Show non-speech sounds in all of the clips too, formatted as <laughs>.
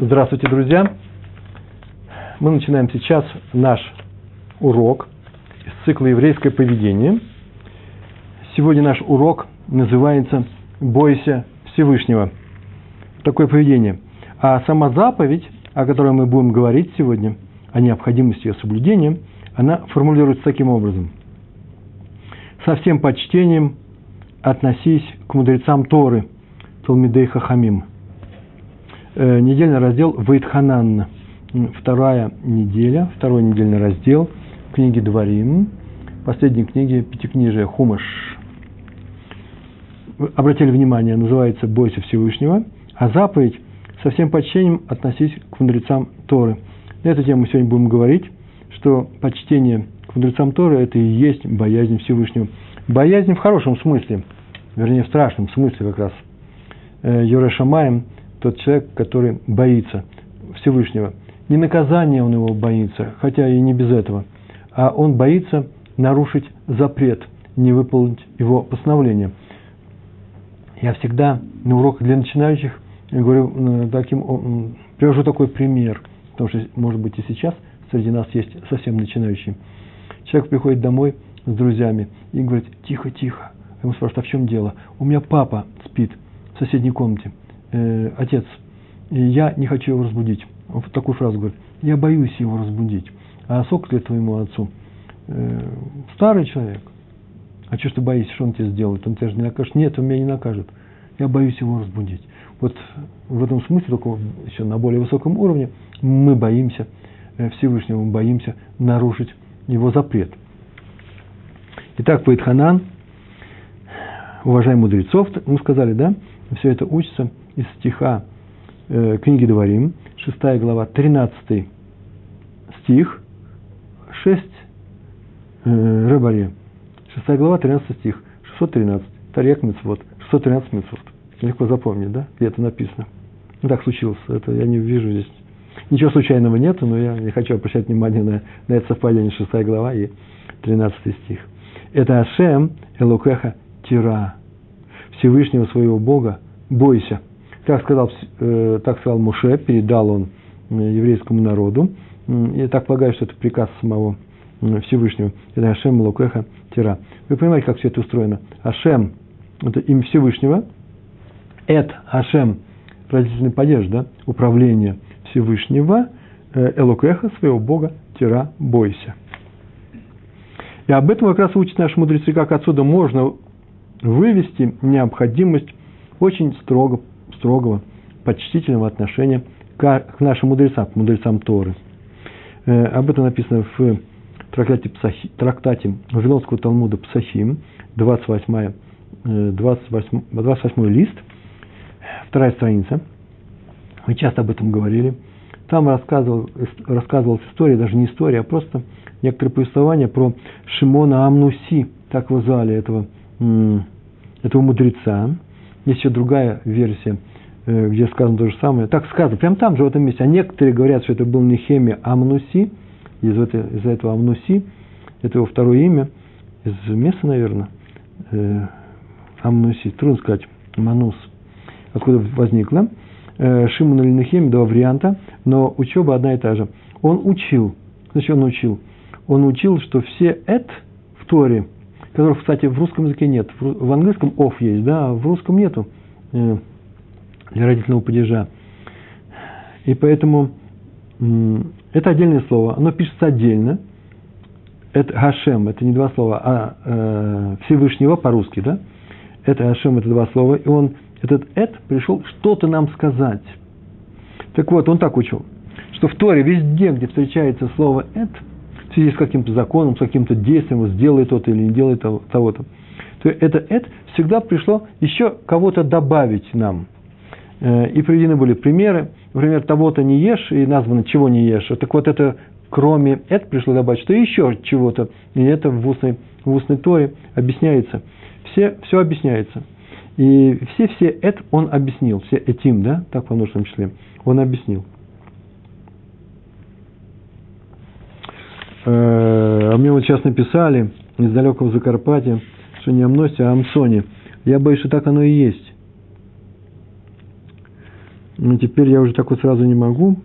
Здравствуйте, друзья! Мы начинаем сейчас наш урок из цикла «Еврейское поведение». Сегодня наш урок называется «Бойся Всевышнего». Такое поведение. А сама заповедь, о которой мы будем говорить сегодня, о необходимости ее соблюдения, она формулируется таким образом. «Со всем почтением относись к мудрецам Торы, Талмидей Хахамим» недельный раздел Вейтханан. Вторая неделя, второй недельный раздел книги Дворим, последней книги Пятикнижия Хумаш. Обратили внимание, называется «Бойся Всевышнего», а заповедь со всем почтением относись к мудрецам Торы. На эту тему мы сегодня будем говорить, что почтение к мудрецам Торы – это и есть боязнь Всевышнего. Боязнь в хорошем смысле, вернее, в страшном смысле как раз. Э, Юре Шамаем – тот человек, который боится Всевышнего. Не наказание он его боится, хотя и не без этого, а он боится нарушить запрет, не выполнить его постановление. Я всегда на уроках для начинающих говорю э, таким, привожу такой пример, потому что, может быть, и сейчас среди нас есть совсем начинающий. Человек приходит домой с друзьями и говорит, тихо, тихо. Ему спрашивают, а в чем дело? У меня папа спит в соседней комнате э, отец, я не хочу его разбудить. Он вот такую фразу говорит, я боюсь его разбудить. А сок ли твоему отцу? Э, старый человек. А что ты боишься, что он тебе сделает? Он тебя же не накажет. Нет, он меня не накажет. Я боюсь его разбудить. Вот в этом смысле, только еще на более высоком уровне, мы боимся э, Всевышнего, мы боимся нарушить его запрет. Итак, Паитханан, уважаемые мудрецов, мы сказали, да, все это учится из стиха э, книги Дворим, 6 глава, 13 стих, 6 э, Рыбаре, 6 глава, 13 стих, 613, Тарек Мецвод, 613 Мецвод. Легко запомнить, да, где это написано. Ну, так случилось, это я не вижу здесь. Ничего случайного нету, но я не хочу обращать внимание на, на это совпадение 6 глава и 13 стих. Это Ашем Элукеха Тира, Всевышнего своего Бога, бойся. Так сказал, э, так сказал Муше, передал он э, еврейскому народу. И так полагаю, что это приказ самого Всевышнего. Это Ашем Лукеха Тира. Вы понимаете, как все это устроено? Ашем – это имя Всевышнего. Эт Ашем – родительный падеж, да? управление Всевышнего. Э, Элукеха – своего Бога, Тира – бойся. И об этом как раз учат наши мудрецы, как отсюда можно вывести необходимость очень строго строгого, почтительного отношения к, нашим мудрецам, к мудрецам Торы. Э, об этом написано в трактате, Псахи, трактате Вавилонского Талмуда Псахим, 28, 28, 28 лист, вторая страница. Мы часто об этом говорили. Там рассказывал, рассказывалась история, даже не история, а просто некоторые повествования про Шимона Амнуси, так его звали, этого, этого мудреца. Есть еще другая версия, где сказано то же самое. Так сказано, прямо там же, в этом месте. А некоторые говорят, что это был не Хемия, а Амнуси. Из, этого, из этого Амнуси, это его второе имя, из места, наверное, э, Амнуси, трудно сказать, Манус, откуда возникло. Э, Шимон или Нехем, два варианта, но учеба одна и та же. Он учил, значит, он учил? Он учил, что все «эт» в Торе – которых, кстати, в русском языке нет. В английском off есть, да, а в русском нету э, для родительного падежа. И поэтому это отдельное слово. Оно пишется отдельно. Это Хашем, это не два слова, а э, Всевышнего по-русски, да? Это Хашем, это два слова. И он, этот Эт пришел что-то нам сказать. Так вот, он так учил, что в Торе везде, где встречается слово Эт – в связи с каким-то законом, с каким-то действием, вот сделай то-то или не делай того-то, то это, это всегда пришло еще кого-то добавить нам. Э, и приведены были примеры, например, того-то не ешь, и названо чего не ешь. Так вот это, кроме это пришло добавить, что еще чего-то, и это в устной, в устной торе объясняется. Все, все объясняется. И все-все это он объяснил, все этим, да, так во множественном числе, он объяснил. Э, а мне вот сейчас написали из далекого Закарпатья, что не Амносе, а Амсоне. Я боюсь, что так оно и есть. Ну, теперь я уже так вот сразу не могу.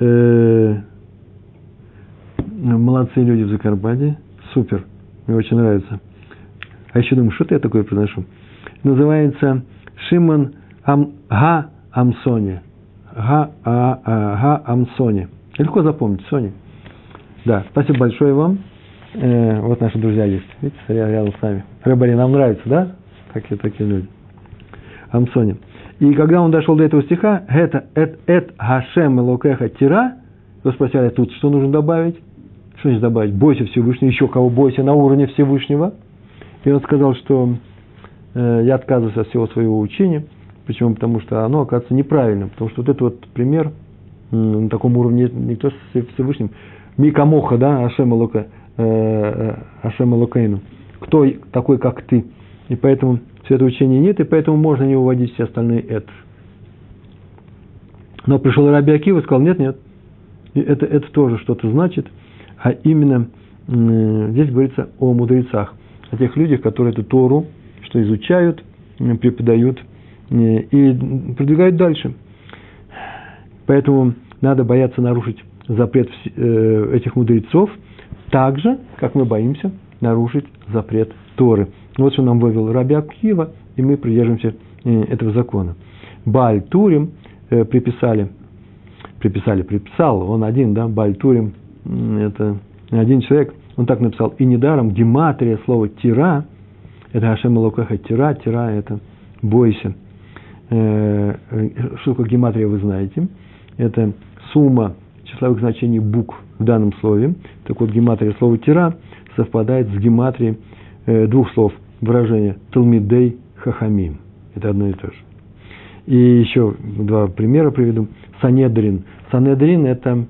Э, молодцы люди в Закарпатье. Супер. Мне очень нравится. А еще думаю, что-то я такое произношу. Называется Шимон Ам, Га Амсони. Га, а, а, Га Амсони. Легко запомнить, Сони. Да, спасибо большое вам. Э, вот наши друзья есть. Видите, рядом с нами. Рыбари, нам нравится, да? Какие такие люди. Амсони. И когда он дошел до этого стиха, это эт, эт Хашем Лукеха Тира, то спросили, а тут что нужно добавить? Что значит добавить? Бойся Всевышнего, еще кого бойся на уровне Всевышнего. И он сказал, что э, я отказываюсь от всего своего учения. Почему? Потому что оно оказывается неправильным. Потому что вот этот вот пример на таком уровне никто с Всевышним. Микамоха, да, Ашема Лука, э, э, Ашема Лукейну. Кто такой, как ты? И поэтому учение нет, и поэтому можно не уводить все остальные это. Но пришел Раби Акива и сказал, нет, нет, это, это тоже что-то значит, а именно здесь говорится о мудрецах, о тех людях, которые эту Тору, что изучают, преподают и продвигают дальше. Поэтому надо бояться нарушить запрет э, этих мудрецов, так же, как мы боимся нарушить запрет Торы. Вот что нам вывел Раби Акива, и мы придерживаемся э, этого закона. Баль Турим э, приписали, приписали, приписал, он один, да, Баль Турим, это один человек, он так написал, и недаром гематрия слова тира, это Ашем Лукаха тира, тира это бойся. Э, что такое гематрия, вы знаете. Это сумма числовых значений букв в данном слове. Так вот, гематрия слова тира совпадает с гематрией двух слов – выражение «талмидей хахамим». Это одно и то же. И еще два примера приведу. Санедрин. Санедрин – это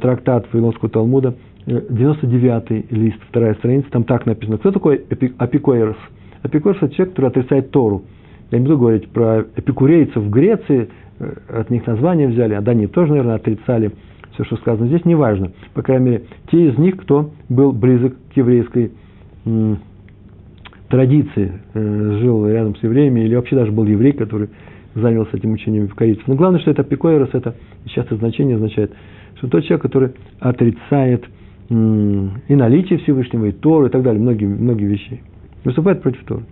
трактат Вавилонского Талмуда, 99-й э, лист, вторая страница, там так написано. Кто такой Апикоэрос? Апикоэрос – это человек, который отрицает Тору. Я не буду говорить про эпикурейцев в Греции, э, от них название взяли, а да, они тоже, наверное, отрицали все, что сказано здесь, неважно. По крайней мере, те из них, кто был близок к еврейской традиции э, жил рядом с евреями, или вообще даже был еврей, который занялся этим учением в Корейце. Но главное, что это пикойрос, это часто значение означает, что тот человек, который отрицает и наличие Всевышнего, и Тору, и так далее, многие, многие вещи. Выступает против Торы.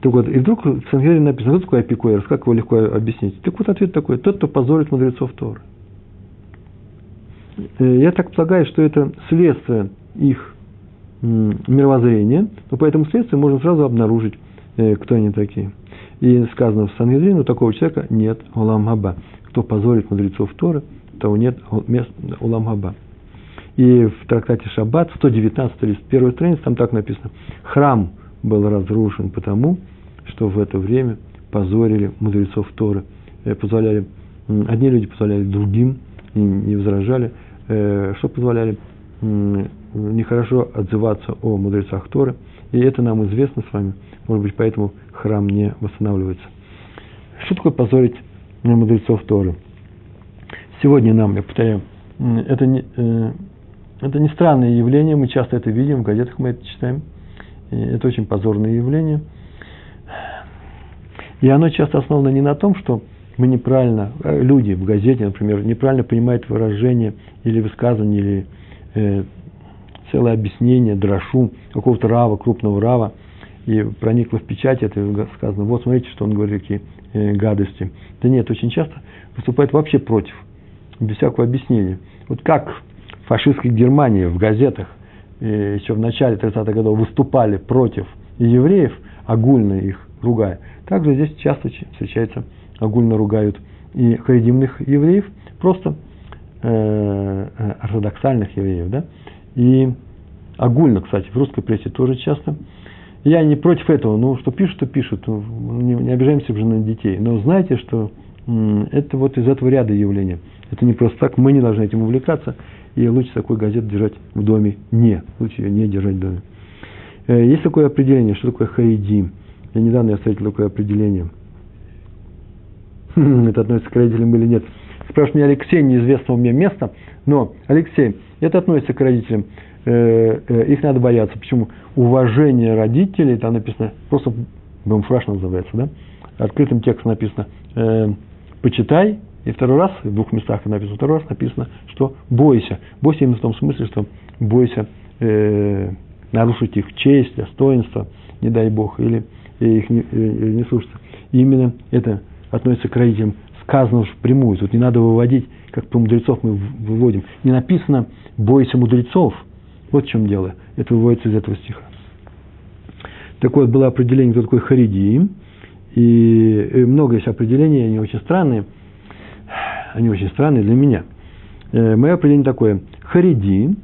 Так вот, и вдруг в Сангере написано, что такое апикойрос, как его легко объяснить? Так вот, ответ такой, тот, кто позорит мудрецов Торы. Э, я так полагаю, что это следствие их мировоззрения, то по этому следствию можно сразу обнаружить, э, кто они такие. И сказано в Сангедрин, у такого человека нет Улам Хаба. Кто позорит мудрецов Торы, того нет мест Улам Хаба. И в трактате Шаббат, 119 лист, первой страницы, там так написано. Храм был разрушен потому, что в это время позорили мудрецов Торы. Э, позволяли, одни люди позволяли другим, не возражали. Э, что позволяли? Нехорошо отзываться о мудрецах Торы, и это нам известно с вами, может быть, поэтому храм не восстанавливается. Что такое позорить мудрецов Торы? Сегодня нам, я повторяю, это не, э, это не странное явление, мы часто это видим, в газетах мы это читаем, и это очень позорное явление. И оно часто основано не на том, что мы неправильно, э, люди в газете, например, неправильно понимают выражение или высказывание, или э, целое объяснение, дрошу какого-то рава, крупного рава, и проникло в печать, это сказано, вот смотрите, что он говорит, какие э, гадости. Да нет, очень часто выступает вообще против, без всякого объяснения. Вот как в фашистской Германии в газетах э, еще в начале 30-х годов выступали против евреев, огульно их ругая, также здесь часто встречается, огульно ругают и харидимных евреев, просто э, ортодоксальных евреев, да, и огульно, кстати, в русской прессе тоже часто. Я не против этого, ну, что пишут, то пишут, не, не обижаемся уже на детей. Но знаете, что это вот из этого ряда явления. Это не просто так, мы не должны этим увлекаться, и лучше такую газету держать в доме не, лучше ее не держать в доме. Э, есть такое определение, что такое хаиди. Я недавно я встретил такое определение. <laughs> Это относится к родителям или нет. Спрашивает меня Алексей, неизвестного мне места, но, Алексей, это относится к родителям. Э, э, их надо бояться. Почему? Уважение родителей, там написано, просто бомфраж называется, да? Открытым текстом написано, э, почитай, и второй раз, в двух местах написано, второй раз написано, что бойся. Бойся именно в том смысле, что бойся нарушить их честь, достоинство, не дай Бог, или их не, не слушаться. Именно это относится к родителям. Сказано уж впрямую, тут не надо выводить, как про мудрецов мы выводим. Не написано «бойся мудрецов». Вот в чем дело. Это выводится из этого стиха. Так вот, было определение, кто такой Харидиим. И много есть определений, они очень странные. Они очень странные для меня. Э, мое определение такое. Хариди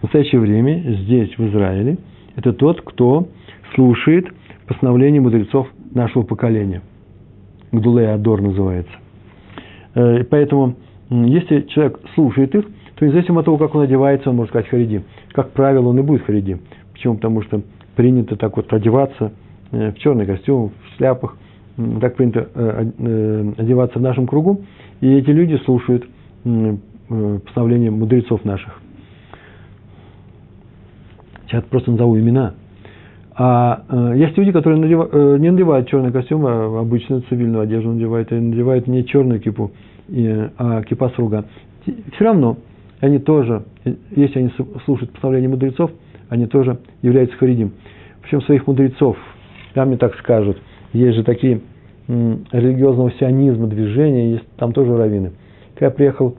в настоящее время здесь, в Израиле, это тот, кто слушает постановления мудрецов нашего поколения. Гдулей Адор называется. Э, поэтому, если человек слушает их, то независимо от того, как он одевается, он может сказать хариди. Как правило, он и будет хариди. Почему? Потому что принято так вот одеваться э, в черный костюм, в шляпах, так принято э, одеваться в нашем кругу, и эти люди слушают постановления мудрецов наших. Сейчас просто назову имена. А э, есть люди, которые надев, э, не надевают черный костюм, а обычную цивильную одежду надевают, и надевают не черную кипу, а кипа сруга. Все равно они тоже, если они слушают постановления мудрецов, они тоже являются харидим. Причем своих мудрецов, там мне так скажут, есть же такие религиозного сионизма движения, есть там тоже раввины. Когда я приехал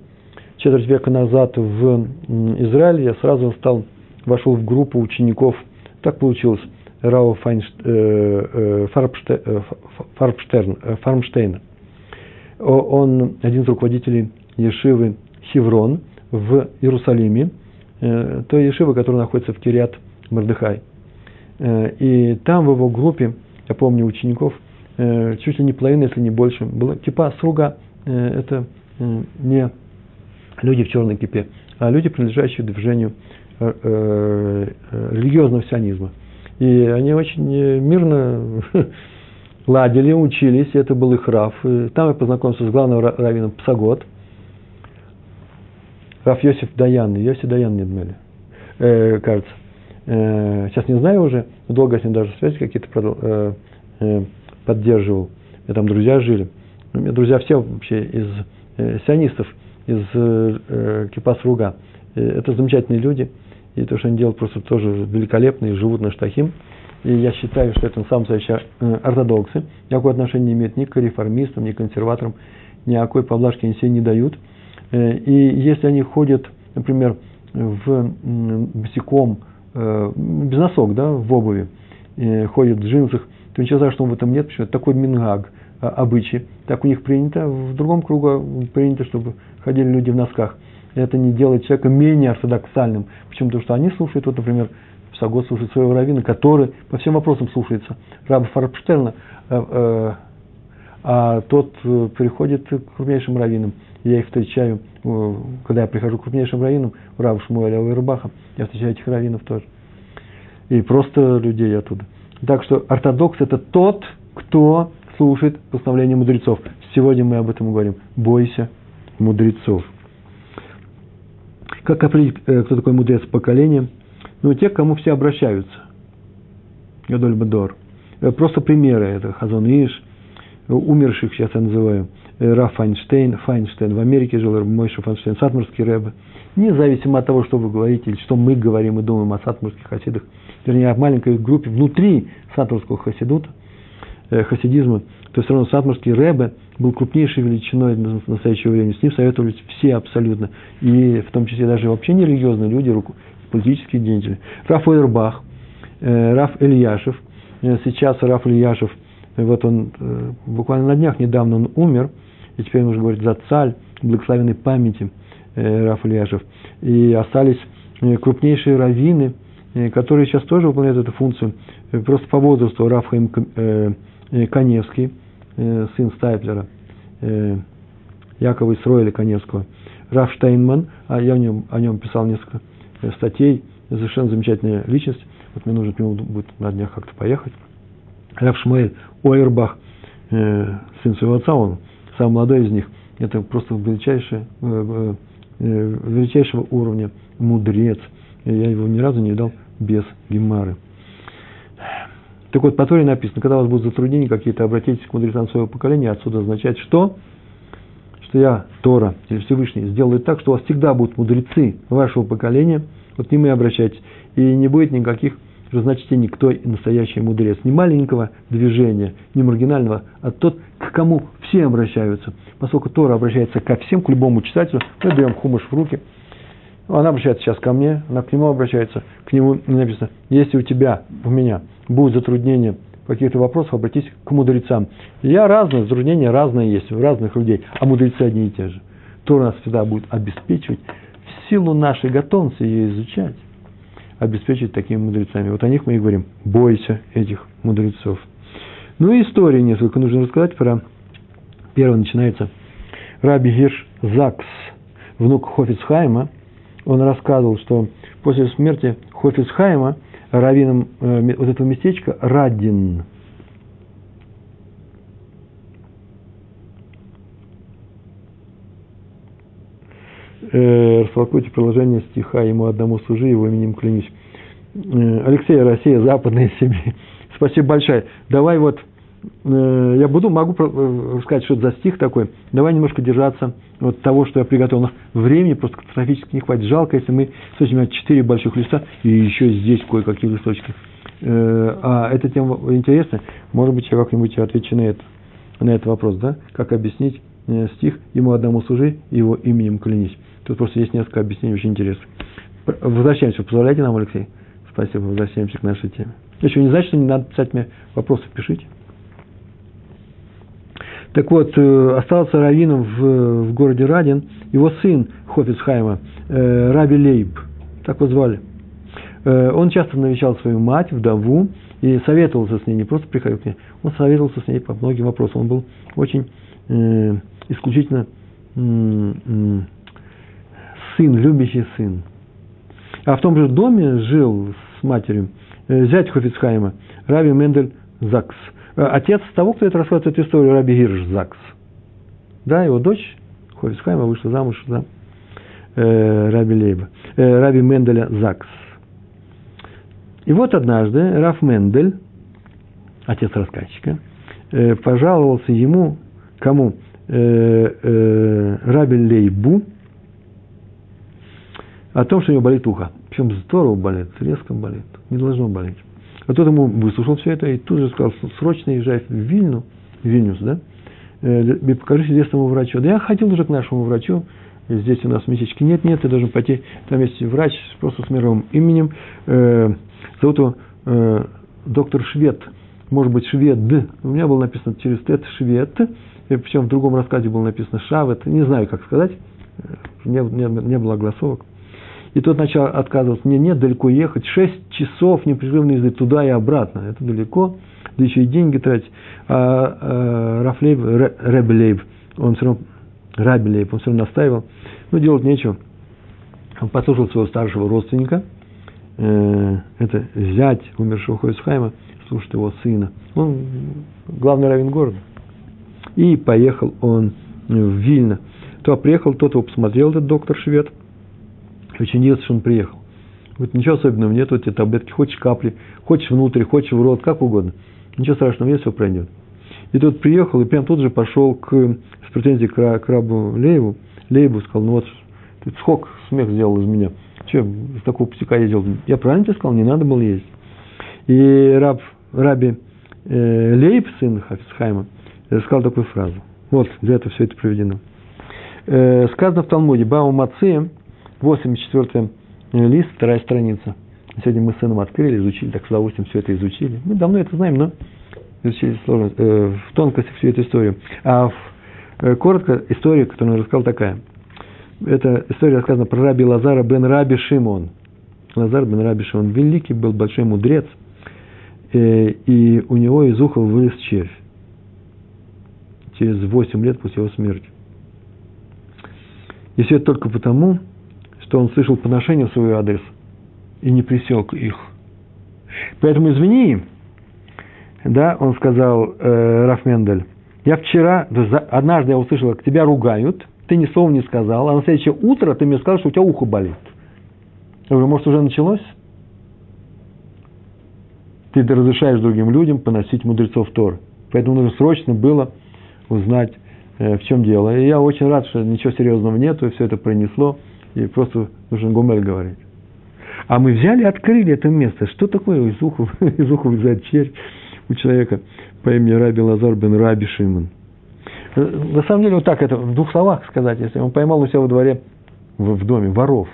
четверть века назад в Израиль, я сразу стал, вошел в группу учеников, так получилось, Рау Фармштейна. Он один из руководителей Ешивы Хеврон в Иерусалиме, э, той Ешивы, которая находится в Кириат Мардыхай. Э, и там в его группе, я помню, учеников, э, чуть ли не половина, если не больше, было типа слуга, это не люди в черной кипе, а люди, принадлежащие движению религиозного сионизма. И они очень мирно <laughs> ладили, учились, это был их Раф. И там я познакомился с главным раввином Псагот – Раф Йосиф Даян, Йосиф Даян мне думали, э, кажется. Э, сейчас не знаю уже, долго с ним даже связи какие-то э, э, поддерживал. Меня там друзья жили. У меня друзья все вообще из э, сионистов, из э, э Кипас Руга. Э, это замечательные люди. И то, что они делают, просто тоже великолепно и живут на Штахим. И я считаю, что это самые настоящие э, ортодоксы. Никакого отношения не имеют ни к реформистам, ни к консерваторам. Никакой поблажки они себе не дают. Э, и если они ходят, например, в босиком, э, без носок, да, в обуви, ходят в джинсах, то ничего страшного в этом нет, почему это такой мингаг, обычай. Так у них принято, в другом кругу принято, чтобы ходили люди в носках. Это не делает человека менее ортодоксальным. Почему? Потому что они слушают, вот, например, Псагот слушает своего раввина, который по всем вопросам слушается. Раба Фарбштерна, э, а тот переходит к крупнейшим раввинам. Я их встречаю, э, когда я прихожу к крупнейшим раввинам, в Раву Шмуэля Уэрбаха, я встречаю этих раввинов тоже. И просто людей оттуда. Так что ортодокс – это тот, кто слушает постановления мудрецов. Сегодня мы об этом говорим. Бойся мудрецов. Как определить, э, кто такой мудрец поколения? Ну, те, к кому все обращаются. Гадоль Бадор. Э, просто примеры. Это Хазон Иш, умерших сейчас я называю – Раф Файнштейн, Файнштейн в Америке жил, Мойша Файнштейн, Сатмарский Рэбе. Независимо от того, что вы говорите, или что мы говорим и думаем о сатмарских хасидах, вернее, о маленькой группе внутри сатмарского хасидута, э, хасидизма, то все равно сатмарский Рэбе был крупнейшей величиной в настоящее время. С ним советовались все абсолютно. И в том числе даже вообще не религиозные люди, политические деятели. Раф Ойербах, э, Раф Ильяшев. Э, сейчас Раф Ильяшев, э, вот он э, буквально на днях недавно он умер – и теперь нужно говорить за цаль, благословенной памяти э, Раф Ильяшев. И остались э, крупнейшие раввины, э, которые сейчас тоже выполняют эту функцию, э, просто по возрасту Рафхаим э, э, Коневский, э, сын Стайплера, э, Якова Исроэля Коневского, Раф Штейнман, а я о нем, писал несколько э, статей, совершенно замечательная личность, вот мне нужно к нему будет на днях как-то поехать. Раф Шмаэль Ойербах, э, сын своего отца, он самый молодой из них, это просто э, э, величайшего уровня мудрец. Я его ни разу не видал без гемары. Так вот, по Торе написано, когда у вас будут затруднения какие-то, обратитесь к мудрецам своего поколения, отсюда означает, что что я, Тора, или Всевышний, сделаю так, что у вас всегда будут мудрецы вашего поколения, вот к ним и обращайтесь, и не будет никаких разночтений, кто настоящий мудрец. Не маленького движения, не маргинального, а тот, к кому все обращаются. Поскольку Тора обращается ко всем, к любому читателю, мы берем хумыш в руки, она обращается сейчас ко мне, она к нему обращается, к нему не написано, если у тебя, у меня будут затруднения каких-то вопросов, обратись к мудрецам. Я разные, затруднения разные есть у разных людей, а мудрецы одни и те же. Тора нас всегда будет обеспечивать в силу нашей готовности ее изучать обеспечить такими мудрецами. Вот о них мы и говорим. Бойся этих мудрецов. Ну и истории несколько нужно рассказать про... Первое начинается Раби Гирш Закс, внук Хофицхайма. Он рассказывал, что после смерти Хофицхайма раввином э, вот этого местечка Радин – э, растолкуйте приложение стиха «Ему одному служи, его именем клянусь». Э, Алексей, Россия, западная <laughs> семья. Спасибо большое. Давай вот, я буду, могу э, сказать, что это за стих такой. Давай немножко держаться вот того, что я приготовил. Но времени просто катастрофически не хватит. Жалко, если мы с этими четыре больших листа и еще здесь кое-какие листочки. Э, а эта тема интересная. Может быть, я как-нибудь отвечу на это, на этот вопрос, да? Как объяснить э, стих «Ему одному служи, его именем клянись». Тут просто есть несколько объяснений очень интересных. Возвращаемся. Позволяйте нам, Алексей? Спасибо. Возвращаемся к нашей теме. Еще не значит, что не надо писать мне вопросы. Пишите. Так вот, э, остался раввином в, в городе Радин его сын Хофицхайма, э, Раби Лейб, так его звали. Э, он часто навещал свою мать, вдову, и советовался с ней, не просто приходил к ней, он советовался с ней по многим вопросам. Он был очень э, исключительно э, сын, любящий сын. А в том же доме жил с матерью э, зять Хофицхайма, Раби Мендель Закс. Э, отец того, кто это рассказывает эту историю, Раби Гирш Закс. Да, его дочь Хофицхайма вышла замуж за э, Раби Лейба, э, Раби Менделя Закс. И вот однажды Раф Мендель, отец рассказчика, э, пожаловался ему, кому? Э, э, Раби Лейбу, о том, что у него болит ухо. Причем здорово болит, резко болит, не должно болеть. А тот ему выслушал все это и тут же сказал, срочно езжай в Вильну, Вильнюс, да, э, покажись известному врачу. Да я ходил уже к нашему врачу, здесь у нас месячки нет, нет, ты должен пойти, там есть врач просто с мировым именем, э, зовут его э, доктор Швед, может быть, Швед, у меня было написано через Тет Швед, причем в другом рассказе было написано Шавет, не знаю, как сказать, не, не, не было огласовок. И тот начал отказываться. Мне нет далеко ехать. Шесть часов непрерывно ездить туда и обратно. Это далеко. Да еще и деньги тратить. А, а Рафлейб, Ребелейб, он все равно, Рабелейб, он все равно настаивал. Ну, делать нечего. Он послушал своего старшего родственника. Э, это зять умершего Хойсхайма, слушает его сына. Он главный равен города. И поехал он в Вильно. То приехал, тот его посмотрел, этот доктор швед – очень удивился, что он приехал. Говорит, ничего особенного нет, вот эти таблетки, хочешь капли, хочешь внутрь, хочешь в рот, как угодно. Ничего страшного нет, все пройдет. И тот приехал, и прям тут же пошел к, с претензией к, к рабу Лейбу. Лейбу сказал, ну вот, ты сколько смех сделал из меня. Че, с такого пустяка делал? Я правильно тебе сказал, не надо было есть. И раб, раби э, Лейб, сын Хафисхайма, сказал такую фразу. Вот, для этого все это приведено. Э, сказано в Талмуде, Бау Мацеем, 84 лист, вторая страница. Сегодня мы с сыном открыли, изучили, так с удовольствием все это изучили. Мы давно это знаем, но изучили сложно, э, в тонкостях всю эту историю. А в, э, коротко история, которую он рассказал, такая. Эта история рассказана про раби Лазара бен Раби Шимон. Лазар бен Раби Шимон великий был большой мудрец, э, и у него из уха вылез червь через 8 лет после его смерти. И все это только потому, что он слышал поношение в свой адрес и не пресек их. Поэтому извини, да, он сказал э, Раф Мендель, я вчера, однажды я услышал, как тебя ругают, ты ни слова не сказал, а на следующее утро ты мне сказал, что у тебя ухо болит. Я говорю, может, уже началось? Ты разрешаешь другим людям поносить мудрецов Тор. Поэтому нужно срочно было узнать э, в чем дело. И я очень рад, что ничего серьезного нету, и все это принесло, и просто нужно Гумель говорить. А мы взяли открыли это место. Что такое из ухов, <laughs> из ухов взять червь у человека по имени Раби Лазар бен Раби Шимон? Э, на самом деле, вот так это в двух словах сказать, если он поймал у себя во дворе, в, в доме, воров,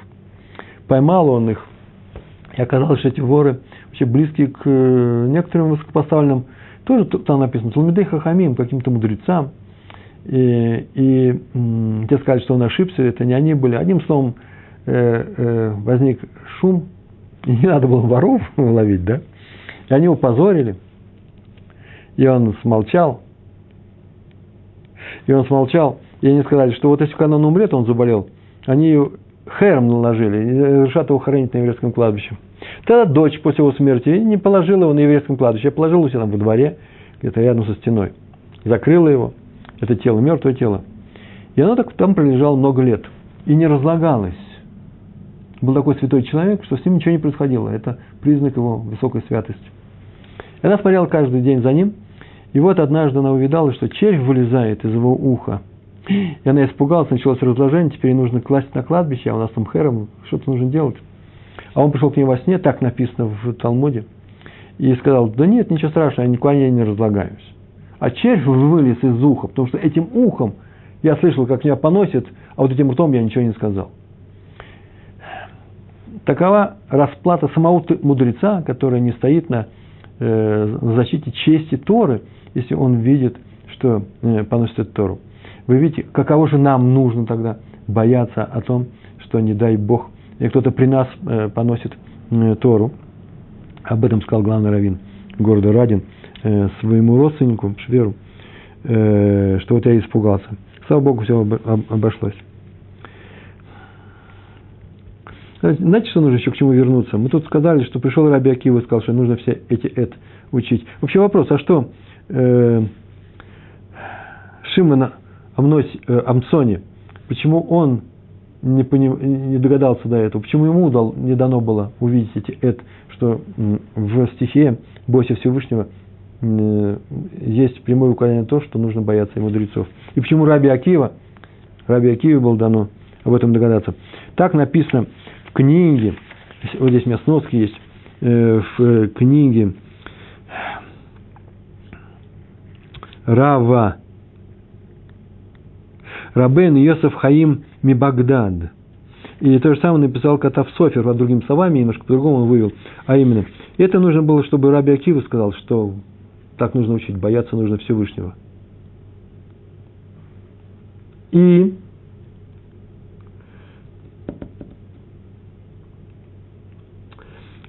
поймал он их, и оказалось, что эти воры вообще близкие к э, некоторым высокопоставленным, тоже там написано, Талмидей Хахамим, каким-то мудрецам, и, и те сказали, что он ошибся, это не они были. Одним словом, э, э, возник шум, и не надо было воров <laughs> ловить, да? И они его позорили, и он смолчал, и он смолчал, и они сказали, что вот если Канон умрет, он заболел, они хером наложили, и решат его хоронить на еврейском кладбище. Тогда дочь после его смерти не положила его на еврейском кладбище, а положила у себя там во дворе, где-то рядом со стеной. Закрыла его, это тело, мертвое тело. И оно так там пролежало много лет. И не разлагалось. Был такой святой человек, что с ним ничего не происходило. Это признак его высокой святости. И она смотрела каждый день за ним. И вот однажды она увидала, что червь вылезает из его уха. И она испугалась, началось разложение, теперь нужно класть на кладбище, а у нас там хером, что-то нужно делать. А он пришел к ней во сне, так написано в Талмуде, и сказал, да нет, ничего страшного, я никуда не разлагаюсь. А червь вылез из уха, потому что этим ухом я слышал, как меня поносит, а вот этим ртом я ничего не сказал. Такова расплата самого мудреца, который не стоит на э, защите чести Торы, если он видит, что э, поносит эту Тору. Вы видите, каково же нам нужно тогда бояться о том, что, не дай Бог, кто-то при нас э, поносит э, Тору. Об этом сказал главный раввин города Радин э, своему родственнику, Шверу, э, что вот я испугался. Слава Богу, все об, об, обошлось. Знаете, что нужно еще к чему вернуться? Мы тут сказали, что пришел Раби Акива и сказал, что нужно все эти эт учить. Вообще вопрос, а что э, Шимона Амнось, э, Амсоне, почему он не, поним, не догадался до этого, почему ему дал, не дано было увидеть эти эт, что в стихе «Бойся Всевышнего» есть прямое указание на то, что нужно бояться и мудрецов. И почему Раби Акива, Раби Акиве было дано об этом догадаться. Так написано в книге, вот здесь у меня сноски есть, э, в книге Рава Рабен Йосеф Хаим Мибагдад. И то же самое написал Катав Софер, по другими словами, немножко по-другому он вывел. А именно, это нужно было, чтобы Раби Акива сказал, что так нужно учить, бояться нужно Всевышнего. И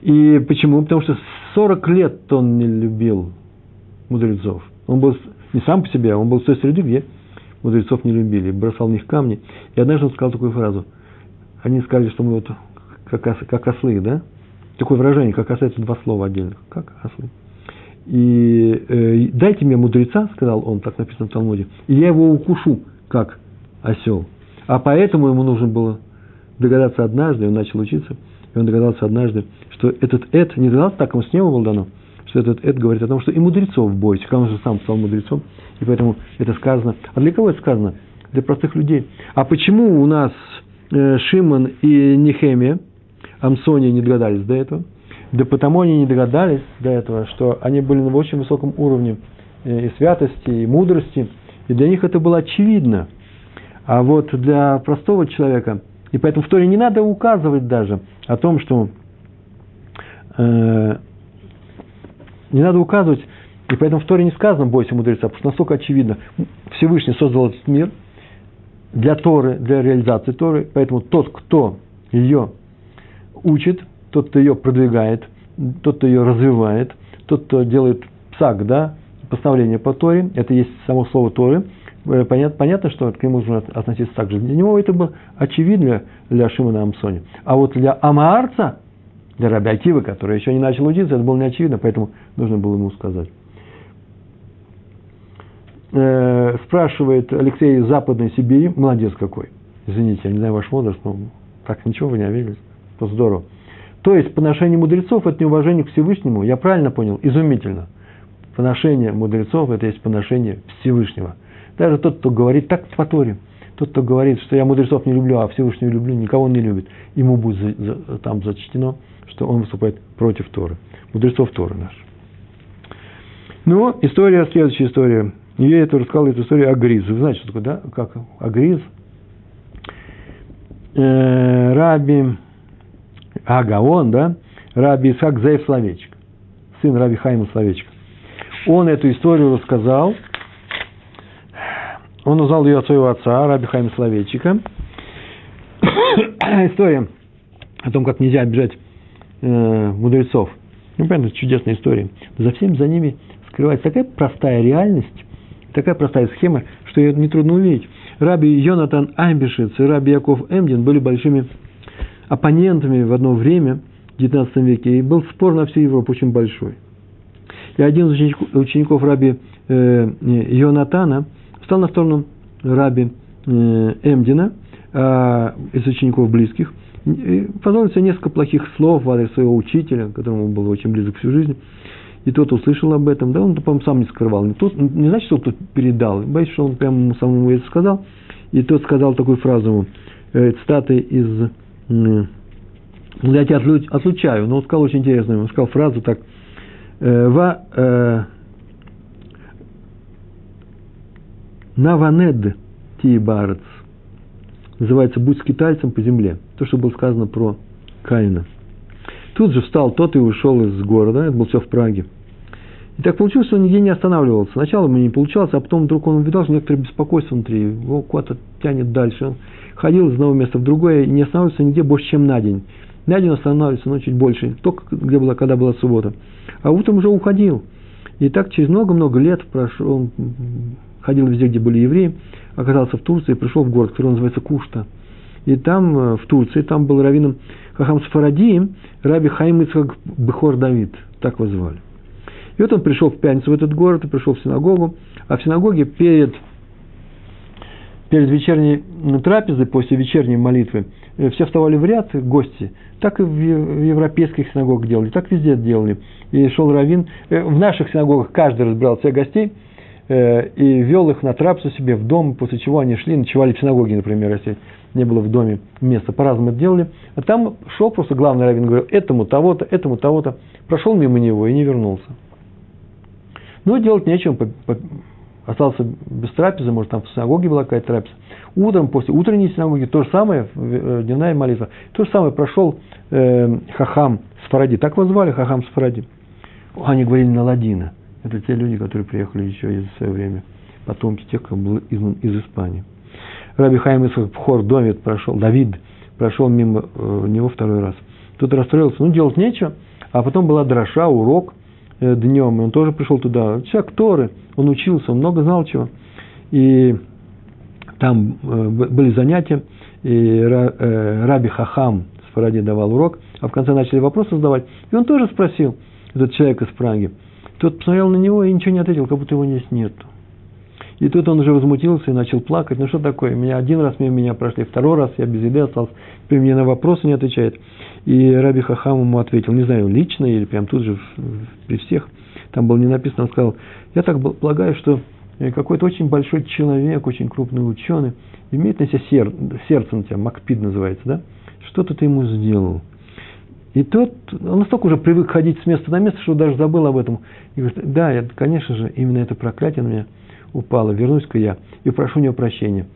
И почему? Потому что 40 лет он не любил мудрецов. Он был не сам по себе, а он был в той среде, где мудрецов не любили, бросал в них камни. И однажды он сказал такую фразу. Они сказали, что мы вот как, ос, как ослы, да? Такое выражение, как касается два слова отдельных. Как ослы. И э, дайте мне мудреца, сказал он, так написано в Талмуде, и я его укушу, как осел. А поэтому ему нужно было догадаться однажды, он начал учиться, и он догадался однажды, что этот эт, не догадался, так ему с неба было дано, что этот эт говорит о том, что и мудрецов как он же сам стал мудрецом, и поэтому это сказано. А для кого это сказано? Для простых людей. А почему у нас э, Шимон и Нехемия, Амсония не догадались до этого? Да потому они не догадались до этого, что они были на очень высоком уровне э, и святости, и мудрости, и для них это было очевидно. А вот для простого человека, и поэтому в Торе не надо указывать даже о том, что э, не надо указывать, и поэтому в Торе не сказано «бойся мудреца», потому что настолько очевидно. Всевышний создал этот мир для Торы, для реализации Торы, поэтому тот, кто ее учит, тот, кто ее продвигает, тот, кто ее развивает, тот, кто делает псак, да, постановление по Торе, это есть само слово Торы, э, понятно, понятно, что к нему нужно относиться так же. Для него это было очевидно для Шимона Амсони. А вот для Амаарца, для Раби Акива, который еще не начал учиться, это было не очевидно, поэтому нужно было ему сказать. Э, спрашивает Алексей из Западной Сибири, молодец какой. Извините, я не знаю ваш возраст, но так ничего вы не обиделись. То здорово. То есть поношение мудрецов – это неуважение к Всевышнему. Я правильно понял? Изумительно. Поношение мудрецов – это есть поношение Всевышнего. Даже тот, кто говорит так в Торе, тот, кто говорит, что я мудрецов не люблю, а Всевышнего люблю, никого не любит, ему будет за, за, там зачтено, что он выступает против Торы. Мудрецов Торы наш. Ну, история, следующая история. Я это рассказал, эту историю Агриз. Вы знаете, что такое, да? Как Агриз? Э, Раби Агаон, да? Раби Исаак Зеев Словечек. Сын Раби Хайма Словечка. Он эту историю рассказал. Он узнал ее от своего отца, Раби Хайма Словечика. <coughs> история о том, как нельзя обижать э, мудрецов. Ну, понятно, чудесная история. За всем за ними скрывается такая простая реальность, такая простая схема, что ее нетрудно увидеть. Раби Йонатан Амбишец и Раби Яков Эмдин были большими оппонентами в одно время, в XIX веке, и был спор на всю Европу очень большой. И один из учеников, учеников Раби э, Йонатана встал на сторону Раби э, Эмдина, э, из учеников близких, и позволил себе несколько плохих слов в адрес своего учителя, которому он был очень близок всю жизнь, и тот услышал об этом, да, он, по-моему, сам не скрывал. Не, не значит, что кто передал, боюсь, что он прямо ему самому это сказал. И тот сказал такую фразу, э, цитаты из... Э, я тебя отлучаю, но он сказал очень интересную, он сказал фразу так, э, «Ва э, наванед тиебарец» называется «Будь скитальцем по земле». То, что было сказано про Каина. Тут же встал тот и ушел из города, это было все в Праге – и так получилось, что он нигде не останавливался. Сначала ему не получалось, а потом вдруг он увидал, что некоторое беспокойство внутри, его куда-то тянет дальше. Он ходил из одного места в другое и не останавливался нигде больше, чем на день. На день останавливался, но чуть больше, только где была, когда была суббота. А утром уже уходил. И так через много-много лет прошел, он ходил везде, где были евреи, оказался в Турции, пришел в город, который называется Кушта. И там, э, в Турции, там был раввином Хахам Сфаради, раби Хаим Ицхак Бехор Давид, так его звали. И вот он пришел в пятницу в этот город и пришел в синагогу, а в синагоге перед, перед вечерней трапезой, после вечерней молитвы, э, все вставали в ряд, гости. Так и в европейских синагогах делали, так везде делали. И шел раввин. Э, в наших синагогах каждый разбирал всех гостей э, и вел их на трапезу себе в дом, после чего они шли, ночевали в синагоге, например, если не было в доме места. По-разному это делали. А там шел просто главный раввин, говорил, этому того-то, этому того-то. Прошел мимо него и не вернулся. Но делать нечего, остался без трапезы, может, там в синагоге была какая-то трапеза. Утром, после утренней синагоги, то же самое, э, дневная молитва, то же самое прошел э, Хахам Сфаради, так его звали Хахам Сфаради. Они говорили на ладина. Это те люди, которые приехали еще из свое время, потомки тех, кто был изгнан из Испании. Раби Хайм в хор доме прошел, Давид прошел мимо э, него второй раз. Тут расстроился, ну, делать нечего. А потом была дроша, урок – Э, днем, и он тоже пришел туда. Человек Торы, он учился, он много знал чего. И там э, были занятия, и э, Раби Хахам с Фаради давал урок, а в конце начали вопросы задавать. И он тоже спросил, этот человек из Праги. Тот посмотрел на него и ничего не ответил, как будто его здесь нет. И тут он уже возмутился и начал плакать. Ну что такое? Меня один раз мимо меня прошли, второй раз я без еды остался. При мне на вопросы не отвечает. И Раби Хахам ему ответил, не знаю, лично или прям тут же при всех. Там было не написано, он сказал, я так полагаю, что э, какой-то очень большой человек, очень крупный ученый, имеет на себе сер, сердце на тебя, Макпид называется, да? Что-то ты ему сделал. И тот, он настолько уже привык ходить с места на место, что даже забыл об этом. И говорит, да, я, конечно же, именно это проклятие на меня упало, вернусь-ка я и прошу у него прощения.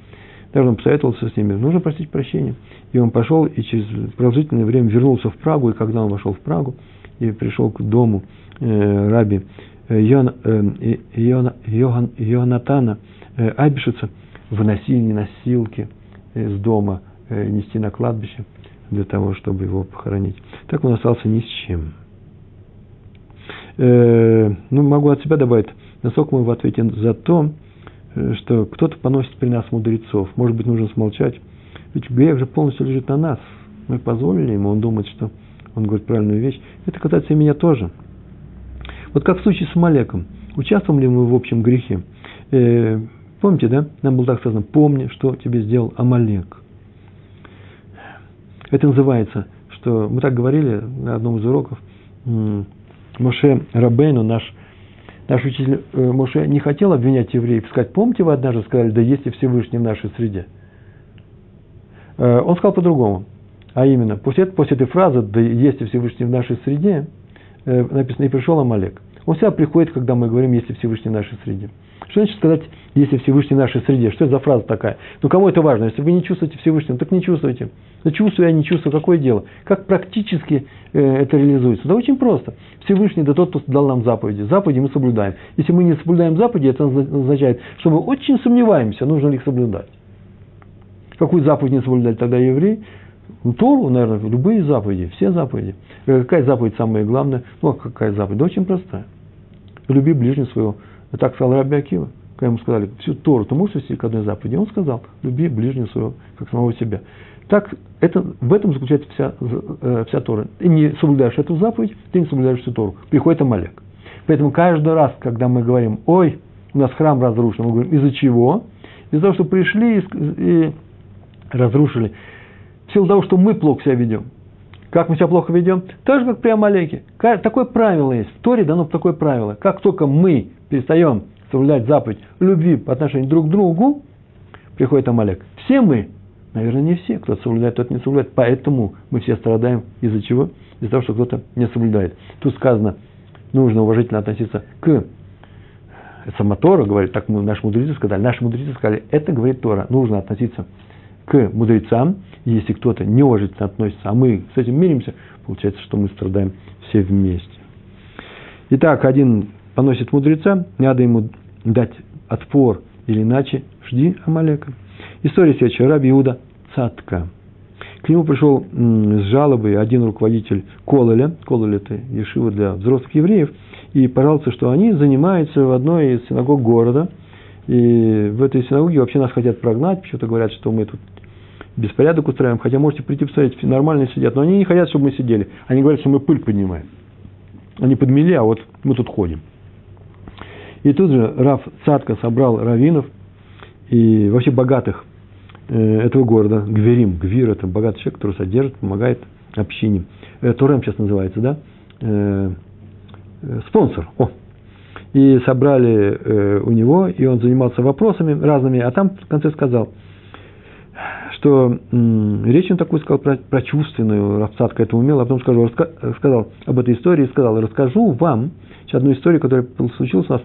Даже он посоветовался с ними, нужно просить прощения. И он пошел и через продолжительное время вернулся в Прагу, и когда он вошел в Прагу и пришел к дому э, раби э, Йон, э, Йон, Йонатана э, Абишица, выносили носилки из дома, э, нести на кладбище для того, чтобы его похоронить. Так он остался ни с чем. Э, ну, могу от себя добавить, насколько мы в ответе за то, э, что кто-то поносит при нас мудрецов. Может быть, нужно смолчать. Ведь грех же полностью лежит на нас. Мы позволили ему, он думает, что он говорит правильную вещь. Это касается и меня тоже. Вот как в случае с Амалеком. Участвуем ли мы в общем грехе? Э, помните, да? Нам было так сказано, помни, что тебе сделал Амалек. Это называется, что мы так говорили на одном из уроков, Моше Рабейну, наш наш учитель э, Моше не хотел обвинять евреев, сказать, помните, вы однажды сказали, да есть и Всевышний в нашей среде. Э, он сказал по-другому. А именно, после, после этой фразы «да есть и Всевышний в нашей среде» э, написано «и пришел Амалек». Он всегда приходит, когда мы говорим «есть и Всевышний в нашей среде». Что значит сказать «если Всевышний в нашей среде»? Что это за фраза такая? Ну, кому это важно? Если вы не чувствуете Всевышнего, так не чувствуете. Да чувствую я, не чувствую, какое дело? Как практически э, это реализуется? Да очень просто. Всевышний – да тот, кто дал нам заповеди. Заповеди мы соблюдаем. Если мы не соблюдаем заповеди, это означает, что мы очень сомневаемся, нужно ли их соблюдать. Какую заповедь не соблюдать тогда еврей? Ну, Тору, наверное, любые заповеди, все заповеди. Э, какая заповедь самая главная? Ну, а какая заповедь? Да очень простая. Люби ближнего своего так сказал Раби Акива, когда ему сказали, всю Тору ты можешь вести к одной заповеди? Он сказал, люби ближнего своего, как самого себя. Так, это, в этом заключается вся, э, вся Тора. Ты не соблюдаешь эту заповедь, ты не соблюдаешь всю Тору. Приходит Амалек. Поэтому каждый раз, когда мы говорим, ой, у нас храм разрушен, мы говорим, из-за чего? Из-за того, что пришли и, и разрушили. В силу того, что мы плохо себя ведем. Как мы себя плохо ведем? Так же, как при Амалеке. Такое правило есть. В Торе дано такое правило. Как только мы перестаем соблюдать заповедь любви по отношению друг к другу, приходит Амалек. Все мы, наверное, не все, кто соблюдает, тот не соблюдает. Поэтому мы все страдаем из-за чего? Из-за того, что кто-то не соблюдает. Тут сказано, нужно уважительно относиться к сама Тора говорит, так наши мудрецы сказали, наши мудрецы сказали, это говорит Тора, нужно относиться к мудрецам, если кто-то неуважительно относится, а мы с этим миримся, получается, что мы страдаем все вместе. Итак, один поносит мудреца, надо ему дать отпор, или иначе жди Амалека. История следующая. Раби Иуда Цатка. К нему пришел с жалобой один руководитель Кололя, Кололь это Ешива для взрослых евреев, и пожаловался, что они занимаются в одной из синагог города, и в этой синагоге вообще нас хотят прогнать, почему-то говорят, что мы тут беспорядок устраиваем, хотя можете прийти посмотреть, все нормально сидят, но они не хотят, чтобы мы сидели. Они говорят, что мы пыль поднимаем. Они подмели, а вот мы тут ходим. И тут же Раф Цатка собрал раввинов и вообще богатых э, этого города, Гверим, Гвир – это богатый человек, который содержит, помогает общине. Э, Турем сейчас называется, да? Э, спонсор. О. И собрали у него, и он занимался вопросами разными, а там в конце сказал, что речь он такую сказал про, про чувственную, Рафцатка это умел, а потом скажу, сказал об этой истории, сказал, расскажу вам одну историю, которая случилась у нас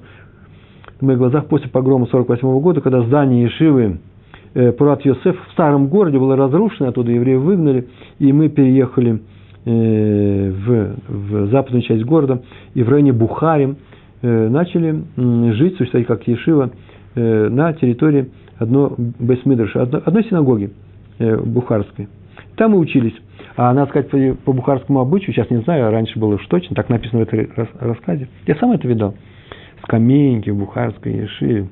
на моих глазах после погрома 48 года, когда здание Ешивы э, Пурат Йосеф в старом городе было разрушено, оттуда евреев выгнали, и мы переехали э, в, в западную часть города, и в районе Бухари э, начали жить, существовать как Ешива, э, на территории одной Бесмидраша, одной, синагоги э, бухарской. Там мы учились. А надо сказать, по, по бухарскому обычаю, сейчас не знаю, раньше было уж точно, так написано в этой рассказе. Я сам это видал скамейки в Бухарской Ешиве,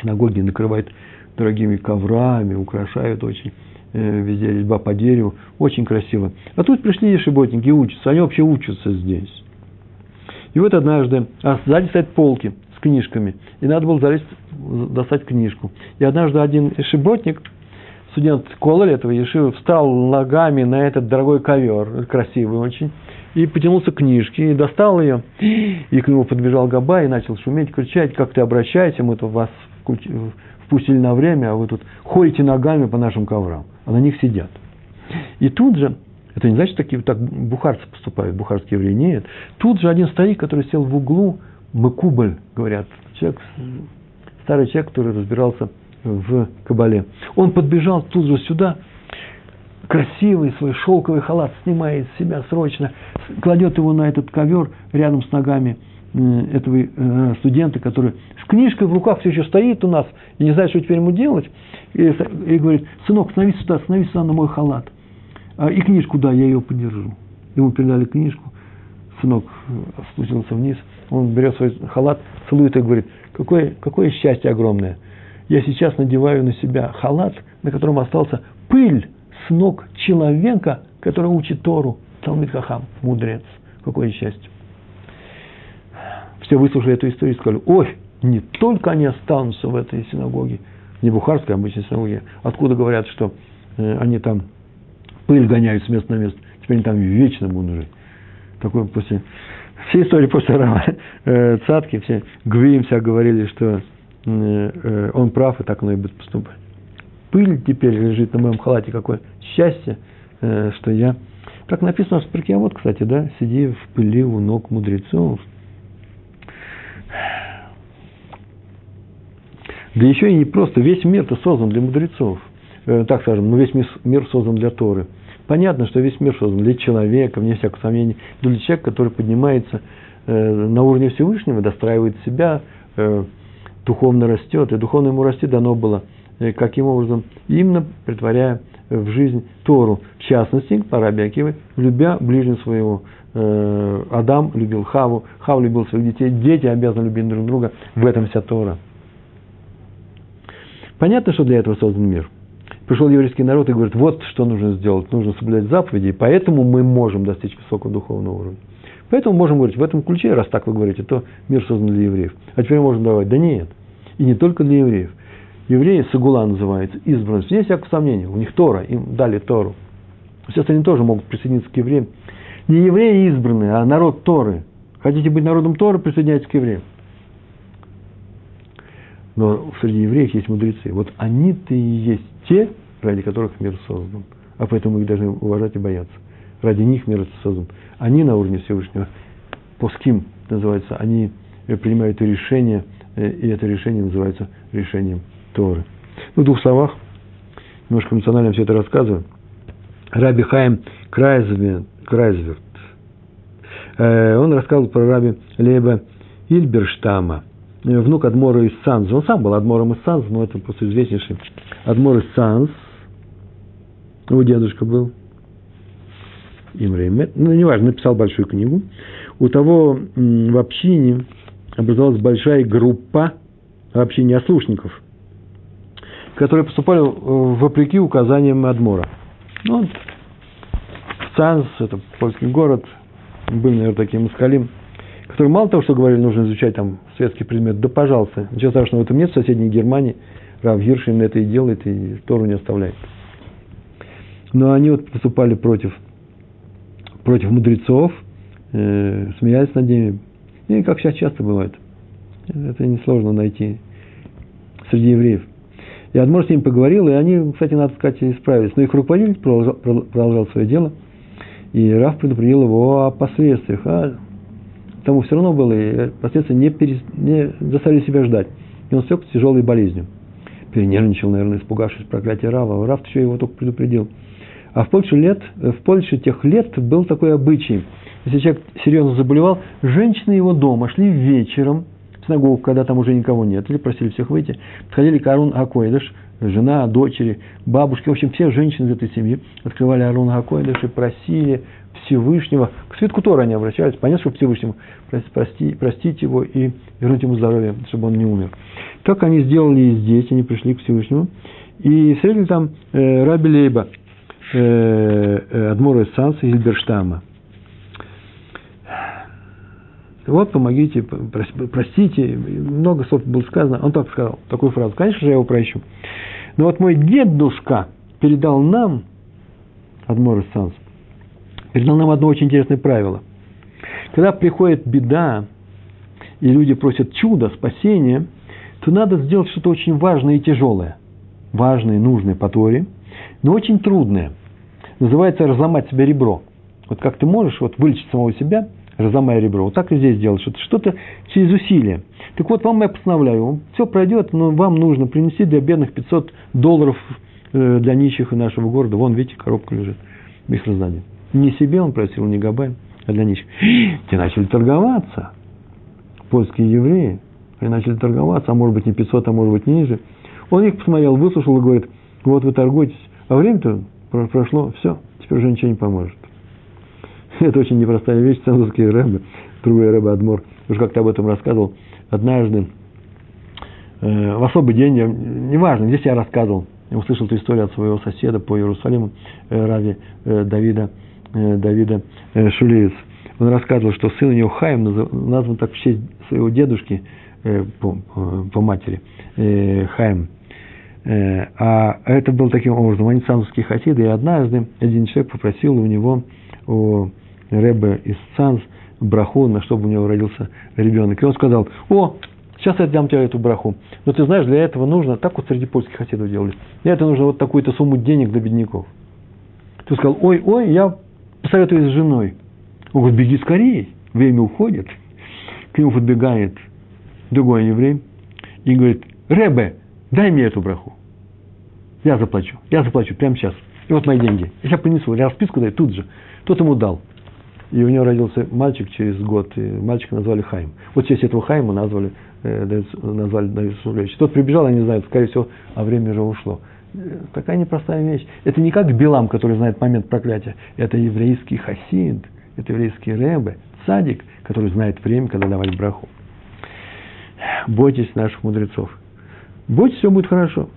синагоги накрывают дорогими коврами, украшают очень э, везде резьба по дереву, очень красиво. А тут пришли ешеботники и учатся, они вообще учатся здесь. И вот однажды, а сзади стоят полки с книжками, и надо было залезть, достать книжку. И однажды один ешеботник, студент Кололи этого ешивы, встал ногами на этот дорогой ковер, красивый очень, и потянулся к книжке, и достал ее, и к нему подбежал Габа и начал шуметь, кричать, как ты обращаешься, мы тут вас впустили на время, а вы тут ходите ногами по нашим коврам, а на них сидят. И тут же, это не значит, такие, так бухарцы поступают, бухарские евреи, нет. Тут же один старик, который сел в углу, Макубль, говорят, человек, старый человек, который разбирался в Кабале. Он подбежал тут же сюда, красивый свой шелковый халат снимает с себя срочно, кладет его на этот ковер рядом с ногами этого э, студента, который с книжкой в руках все еще стоит у нас и не знает, что теперь ему делать, и, и говорит, сынок, становись сюда, становись сюда на мой халат. А, и книжку, да, я ее подержу. Ему передали книжку, сынок э, спустился вниз, он берет свой халат, целует и говорит, какое, какое счастье огромное. Я сейчас надеваю на себя халат, на котором остался пыль с ног человека, который учит Тору, Талмит Хахам, мудрец. Какое счастье. Все выслушали эту историю и сказали, ой, не только они останутся в этой синагоге, не бухарской, а обычной синагоге, откуда говорят, что э, они там пыль гоняют с места на место, теперь они там вечно будут жить. Такое после Все истории после Рава э, Цатки, все Гвиим вся говорили, что он прав, и так оно и будет поступать. Пыль теперь лежит на моем халате, какое счастье, что я... Как написано в спирке, вот, кстати, да, сиди в пыли у ног мудрецов. Да еще и не просто, весь мир-то создан для мудрецов. Так скажем, но весь мир создан для Торы – Понятно, что весь мир создан для человека, вне всякого сомнения, для человека, который поднимается э, на уровне Всевышнего, достраивает себя, э, духовно растет, и духовно ему расти дано было. Э, каким образом? Именно притворяя в жизнь Тору. В частности, по любя ближнего своего. Адам любил Хаву, Хав любил своих детей, дети обязаны любить друг друга. В этом вся Тора. Понятно, что для этого создан мир – пришел еврейский народ и говорит, вот что нужно сделать, нужно соблюдать заповеди, и поэтому мы можем достичь высокого духовного уровня. Поэтому можем говорить, в этом ключе, раз так вы говорите, то мир создан для евреев. А теперь можем давать, да нет, и не только для евреев. Евреи, Сагула называется, избранность, вне всякого сомнения, у них Тора, им дали Тору. Сейчас они тоже могут присоединиться к евреям. Не евреи избранные, а народ Торы. Хотите быть народом Торы, присоединяйтесь к евреям. Но среди евреев есть мудрецы. Вот они-то и есть те, ради которых мир создан. А поэтому их должны уважать и бояться. Ради них мир создан. Они на уровне Всевышнего, поским называется, они принимают решение, э, и это решение называется решением Торы. Ну, в двух словах, немножко эмоционально все это рассказываю. Раби Хаим Крайзверт, Крайзверт э, он рассказывал про раби Леба Ильберштама, э, внук Адмора из Санза. Он сам был Адмором из Санза, но это просто известнейший Адмор из Санз – его дедушка был Имрей ну, неважно, написал большую книгу. У того в общине образовалась большая группа в общине ослушников, которые поступали э, вопреки указаниям Адмора. Ну, вот, Цанс, это польский город, были, наверное, такие москалим, которые мало того, что говорили, нужно изучать там светский предмет, да пожалуйста, ничего страшного в этом нет, в соседней Германии Рав Гиршин это и делает, и Тору не оставляет. Но они вот поступали против, против мудрецов, э, смеялись над ними. И как сейчас часто бывает. Это несложно найти среди евреев. И Адмор с ними поговорил, и они, кстати, надо сказать, исправились. Но их руководитель продолжал, продолжал свое дело, и Раф предупредил его о последствиях. А тому все равно было, и последствия не, перес, не заставили себя ждать. И он стек с тяжелой болезнью. Перенервничал, наверное, испугавшись проклятия Рава. Раф еще его только предупредил – а в Польше, лет, в Польше тех лет был такой обычай. Если человек серьезно заболевал, женщины его дома шли вечером в синагогу, когда там уже никого нет, или просили всех выйти, подходили к Арун Акойдыш, жена, дочери, бабушки, в общем, все женщины из этой семьи открывали Арун Акойдыш и просили Всевышнего, к свитку Тора они обращались, понятно, что Всевышнему. Прости, простить его и вернуть ему здоровье, чтобы он не умер. Так они сделали и здесь, они пришли к Всевышнему, и встретили там э, Раби Лейба, Э, э, Адмора Санса Гильберштама. Вот, помогите, простите, много слов было сказано. Он так сказал, такую фразу. Конечно же, я его прощу. Но вот мой дедушка передал нам, Адмор Санс, передал нам одно очень интересное правило. Когда приходит беда, и люди просят чуда, спасения, то надо сделать что-то очень важное и тяжелое. Важное, нужное по Торе, но очень трудное называется разломать себе ребро. Вот как ты можешь вот вылечить самого себя, разломая ребро. Вот так и здесь делать, что-то, что-то через усилие. Так вот, вам я постановляю, все пройдет, но вам нужно принести для бедных 500 долларов э, для нищих нашего города. Вон, видите, коробка лежит их раздании. Не себе он просил, не Габай, а для нищих. <gasps> Те начали торговаться. Польские евреи. Они начали торговаться, а может быть не 500, а может быть ниже. Он их посмотрел, выслушал и говорит, вот вы торгуетесь. А время-то прошло, все, теперь уже ничего не поможет. <laughs> Это очень непростая вещь, цензурский рэбе, другой рэбе Адмор, уже как-то об этом рассказывал. Однажды, э, в особый день, я, неважно, здесь я рассказывал, я услышал эту историю от своего соседа по Иерусалиму, э, Рави э, Давида, Давида Шулеец. Он рассказывал, что сын у него Хаим назван так в честь своего дедушки по, по матери, Э, а это был таким образом, они цанзовские хасиды, и однажды один человек попросил у него, у Рэбе из Цанз, браху, на чтобы у него родился ребенок. И он сказал, о, сейчас я дам тебе эту браху. Но ты знаешь, для этого нужно, так вот среди польских хасидов делали, для этого нужно вот такую-то сумму денег для бедняков. Ты сказал, ой, ой, я посоветуюсь с женой. Он говорит, беги скорее, время уходит. К нему подбегает другой еврей и говорит, Ребе, дай мне эту браху. Я заплачу, я заплачу прямо сейчас. И вот мои деньги. Я сейчас принесу, я расписку даю тут же. Тот ему дал. И у него родился мальчик через год, и мальчика назвали Хайм. Вот в честь этого Хайма назвали, э, назвали Давид Сулевич. Тот прибежал, я не знаю, скорее всего, а время уже ушло. Э, такая непростая вещь. Это не как Билам, который знает момент проклятия. Это еврейский хасид, это еврейский рэбе, садик, который знает время, когда давать браху. Бойтесь наших мудрецов. Бойтесь, все будет хорошо.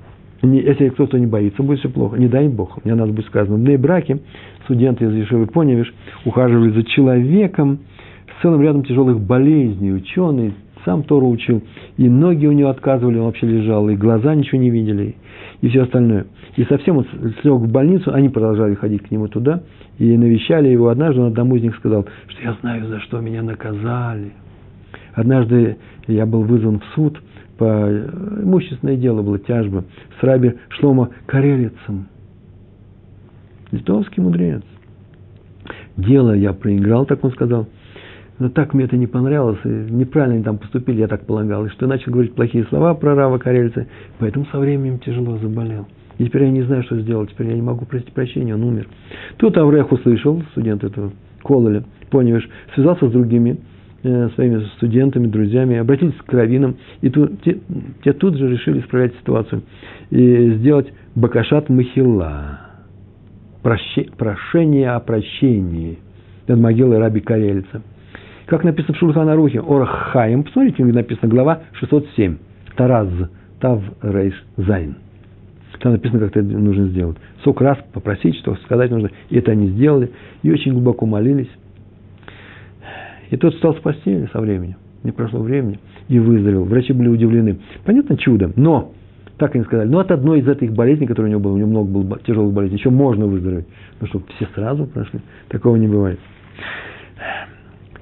Если кто-то не боится, будет все плохо. Не дай Бог. Мне надо будет сказано. В браке студенты из Ешевы Поневиш ухаживали за человеком с целым рядом тяжелых болезней. Ученый сам Тору учил. И ноги у него отказывали, он вообще лежал. И глаза ничего не видели. И все остальное. И совсем он слег в больницу. Они продолжали ходить к нему туда. И навещали его. Однажды он одному из них сказал, что я знаю, за что меня наказали. Однажды я был вызван в суд – по имущественное дело было, тяжба, с раби Шлома Карелицем. Литовский мудрец. Дело я проиграл, так он сказал. Но так мне это не понравилось, и неправильно они там поступили, я так полагал. И что я начал говорить плохие слова про Рава Карельца, поэтому со временем тяжело заболел. И теперь я не знаю, что сделать, теперь я не могу просить прощения, он умер. Тут Аврех услышал, студент этого Кололя, понял, связался с другими своими студентами, друзьями, обратились к раввинам, и тут, те, те тут же решили исправлять ситуацию и сделать бакашат махила, прошение о прощении над могилой раби Карельца. Как написано в Шульхана Рухе, Орахаим, посмотрите, написано глава 607, Тараз, Тав Рейш Зайн. Там написано, как это нужно сделать. Сок раз попросить, что сказать нужно. И это они сделали. И очень глубоко молились. И тот встал с постели со временем. Не прошло времени. И выздоровел. Врачи были удивлены. Понятно, чудо. Но, так они сказали, но от одной из этих болезней, которая у него была, у него много было тяжелых болезней, еще можно выздороветь. Ну что, все сразу прошли? Такого не бывает.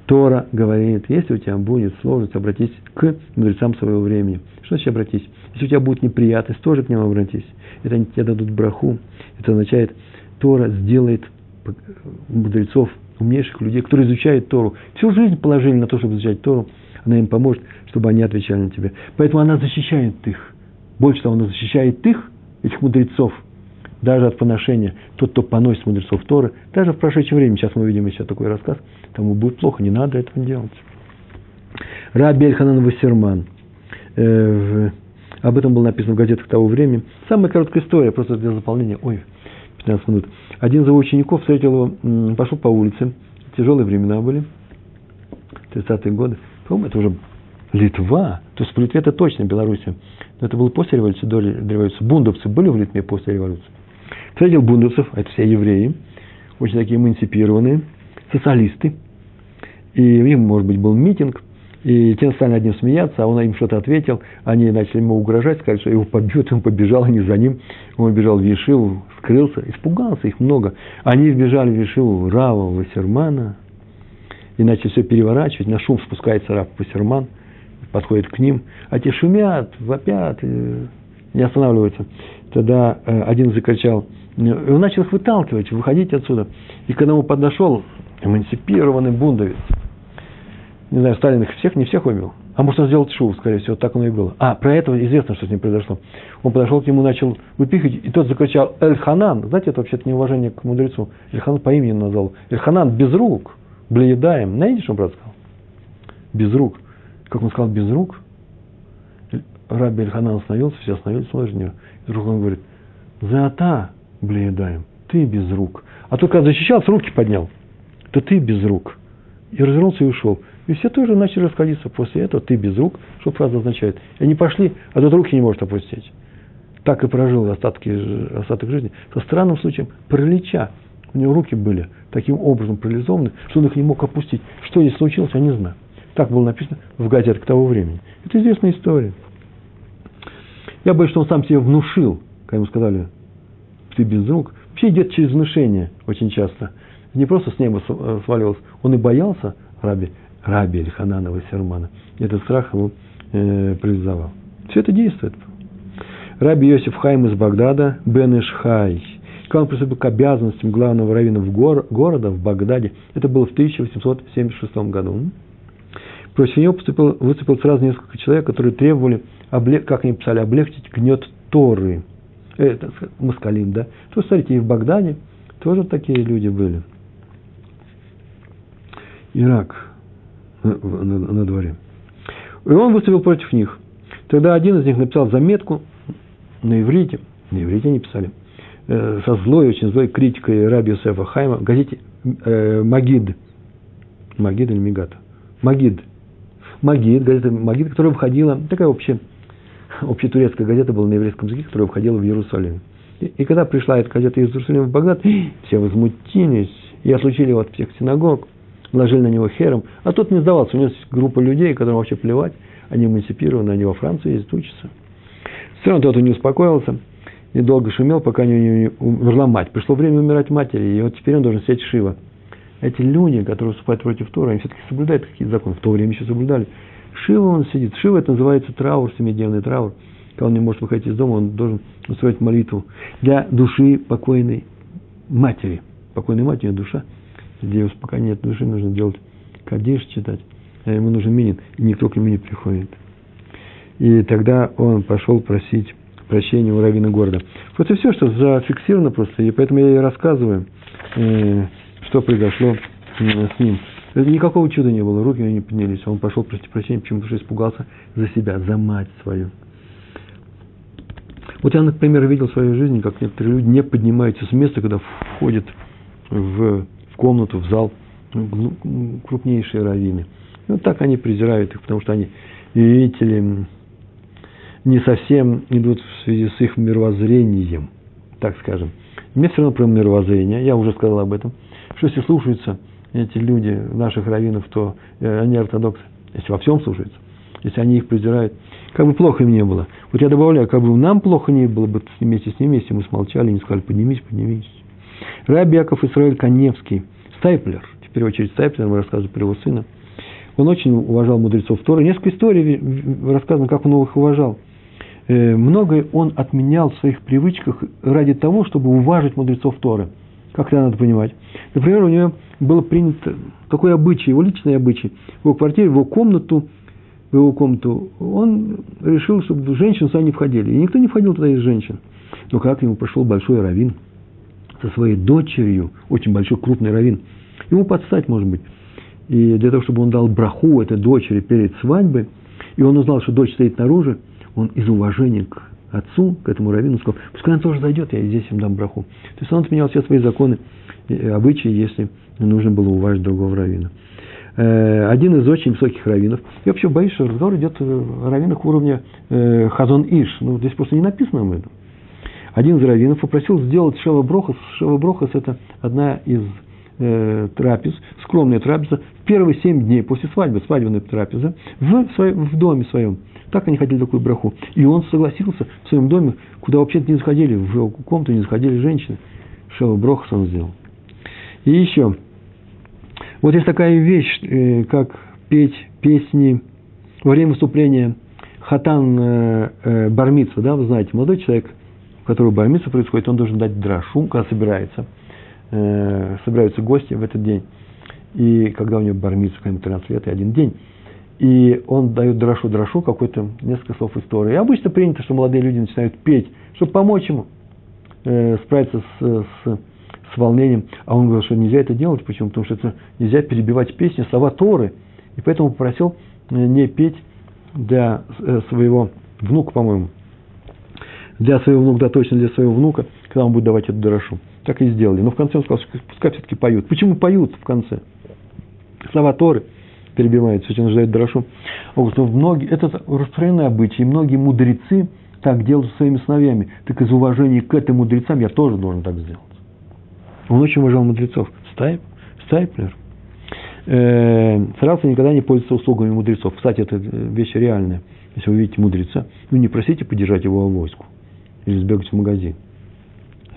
Тора говорит, если у тебя будет сложность, обратись к мудрецам своего времени. Что значит обратись? Если у тебя будет неприятность, тоже к ним обратись. Это они тебе дадут браху. Это означает, Тора сделает мудрецов умнейших людей, которые изучают Тору, всю жизнь положили на то, чтобы изучать Тору, она им поможет, чтобы они отвечали на тебя. Поэтому она защищает их. Больше того, она защищает их, этих мудрецов, даже от поношения. Тот, кто поносит мудрецов Торы, даже в прошедшем времени, сейчас мы увидим еще такой рассказ, тому будет плохо, не надо этого делать. Раби Эльханан Вассерман. Э, об этом было написано в газетах того времени. Самая короткая история, просто для заполнения. Ой, 15 минут. Один из его учеников встретил его, пошел по улице. Тяжелые времена были. 30-е годы. По-моему, это уже Литва. То есть в Литве это точно Белоруссия. Но это было после революции, до революции. Бундовцы были в Литве после революции. Встретил бундовцев, а это все евреи, очень такие эмансипированные, социалисты. И у них, может быть, был митинг – и те стали над ним смеяться, а он им что-то ответил. Они начали ему угрожать, сказали, что его побьют, он побежал, <laughs> они за ним. Он бежал в Ешиву, скрылся, испугался, их много. Они вбежали в Ешиву Рава Вассермана и начали все переворачивать. На шум спускается Рав Вассерман, подходит к ним, а те шумят, вопят, не останавливаются. Тогда э, один закричал, и он начал их выталкивать, выходить отсюда. И когда он подошел, эмансипированный бундовец, не знаю, Сталин их всех, не всех убил. А может, он сделал шоу, скорее всего, так оно и было. А, про это известно, что с ним произошло. Он подошел к нему, начал выпихать, и тот закричал «Эльханан». Знаете, это вообще-то неуважение к мудрецу. Эльханан по имени назвал. Эльханан без рук, блеедаем. Знаете, что он брат сказал? Без рук. Как он сказал, без рук? Раби Эльханан остановился, все остановились, смотрят на него. И вдруг он говорит, «Заата, блеедаем, ты без рук». А только когда защищался, руки поднял. То ты без рук. И развернулся и ушел. И все тоже начали расходиться. После этого ты без рук, что фраза означает. И они пошли, а тот руки не может опустить. Так и прожил остатки, остаток жизни. Со странным случаем паралича. У него руки были таким образом парализованы, что он их не мог опустить. Что здесь случилось, я не знаю. Так было написано в газетах того времени. Это известная история. Я боюсь, что он сам себе внушил, когда ему сказали, ты без рук. Вообще идет через внушение очень часто. Не просто с неба свалился, он и боялся, раби, раби или Хананова Сермана. Этот страх его э, парализовал. Все это действует. Раби Йосиф Хайм из Багдада, Бен Ишхай, когда он приступил к обязанностям главного раввина в гор, города, в Багдаде, это было в 1876 году. Против него поступил, выступил сразу несколько человек, которые требовали, как они писали, облегчить гнет Торы. Это Маскалим, да? То, смотрите, и в Багдаде тоже такие люди были. Ирак на, на, на дворе. И он выступил против них. Тогда один из них написал заметку на иврите, на иврите они писали, э, со злой, очень злой критикой Раби Юсефа Хайма в газете э, Магид. Магид или Мигата? Магид. Магид, газета Магид, которая выходила, такая общая, общетурецкая газета была на еврейском языке, которая выходила в Иерусалим. И, и когда пришла эта газета из Иерусалима в Багдад, все возмутились и отлучили его от всех синагог, ложили на него хером, а тот не сдавался. У него есть группа людей, которым вообще плевать, они эмансипированы, они во Францию ездят, учатся. Все равно тот не успокоился, и долго шумел, пока не умерла мать. Пришло время умирать матери, и вот теперь он должен сидеть Шива. Эти люди, которые выступают против Тора, они все-таки соблюдают какие-то законы. В то время еще соблюдали. Шива он сидит. Шива это называется траур, семидневный траур. Когда он не может выходить из дома, он должен устроить молитву для души покойной матери. Покойной матери душа. Где пока нет души, нужно делать кадиш читать. А ему нужен минин, и никто к нему не приходит. И тогда он пошел просить прощения у раввина города. Вот и все, что зафиксировано просто, и поэтому я и рассказываю, э, что произошло с ним. Никакого чуда не было, руки у него не поднялись. Он пошел просить прощения, почему? Потому что испугался за себя, за мать свою. Вот я, например, видел в своей жизни, как некоторые люди не поднимаются с места, когда входят в комнату, в зал крупнейшие раввины. И вот так они презирают их, потому что они, видите ли, не совсем идут в связи с их мировоззрением, так скажем. Мне все равно про мировоззрение, я уже сказал об этом, что если слушаются эти люди, наших раввинов, то э, они ортодоксы, если во всем слушаются, если они их презирают, как бы плохо им не было. Вот я добавляю, как бы нам плохо не было бы вместе с ними, если мы смолчали, не сказали, поднимись, поднимись. Раби Яков Исраиль Коневский, Стайплер, первую очередь Стайплер, мы рассказывали про его сына, он очень уважал мудрецов Торы. Несколько историй рассказано, как он их уважал – Э, многое он отменял в своих привычках ради того, чтобы уважить мудрецов Торы. Как это надо понимать? Например, у него было принято такой обычай, его личный обычай. В его квартире, в его комнату, в его комнату, он решил, чтобы женщины сюда не входили. И никто не входил туда из женщин. Но как ему пошел большой раввин со своей дочерью, очень большой, крупный раввин, ему подстать, может быть. И для того, чтобы он дал браху этой дочери перед свадьбой, и он узнал, что дочь стоит наружу, он из уважения к отцу, к этому раввину, сказал, пускай он тоже зайдет, я здесь им дам браху. То есть он отменял все свои законы, обычаи, если нужно было уважить другого раввина. Э, один из очень высоких раввинов. Я вообще боюсь, что разговор идет о раввинах уровня э, Хазон Иш. Ну, здесь просто не написано об этом. Один из раввинов попросил сделать. Шева Брохас – это одна из э, трапез, скромная трапеза, в первые семь дней после свадьбы, свадебная трапеза, в, своем, в доме своем – так они хотели такую браху. И он согласился в своем доме, куда вообще-то не заходили, в комнату не заходили женщины. Шева Брохас он сделал. И еще. Вот есть такая вещь, э, как петь песни во время выступления хатан э, э, да, вы знаете, молодой человек, у которого бармитса происходит, он должен дать драшу, когда собирается, собираются гости в этот день. И когда у него бармитса, какой-нибудь 13 лет и один день, и он дает дрошу дрошу какой-то несколько слов истории. И обычно принято, что молодые люди начинают петь, чтобы помочь ему э, справиться с, с, с волнением. А он говорил, что нельзя это делать. Почему? Потому что это нельзя перебивать песни, слова Торы. И поэтому попросил э, не петь для э, своего внука, по-моему. Для своего внука, да, точно для своего внука, когда он будет давать эту дрошу. Так и сделали. Но в конце он сказал, что пускай все-таки поют. Почему поют в конце? Слова Торы – перебивает, все нуждает дрошу. Он говорит, ну, многие, это распространенный обычай, многие мудрецы так делают со своими сыновьями. Так из уважения к этим мудрецам я тоже должен так сделать. Он очень уважал мудрецов. Стайп, Стайплер. Э, старался никогда не пользоваться услугами мудрецов. Кстати, это вещь реальная. Если вы видите мудреца, ну не просите поддержать его авоську или сбегать в магазин.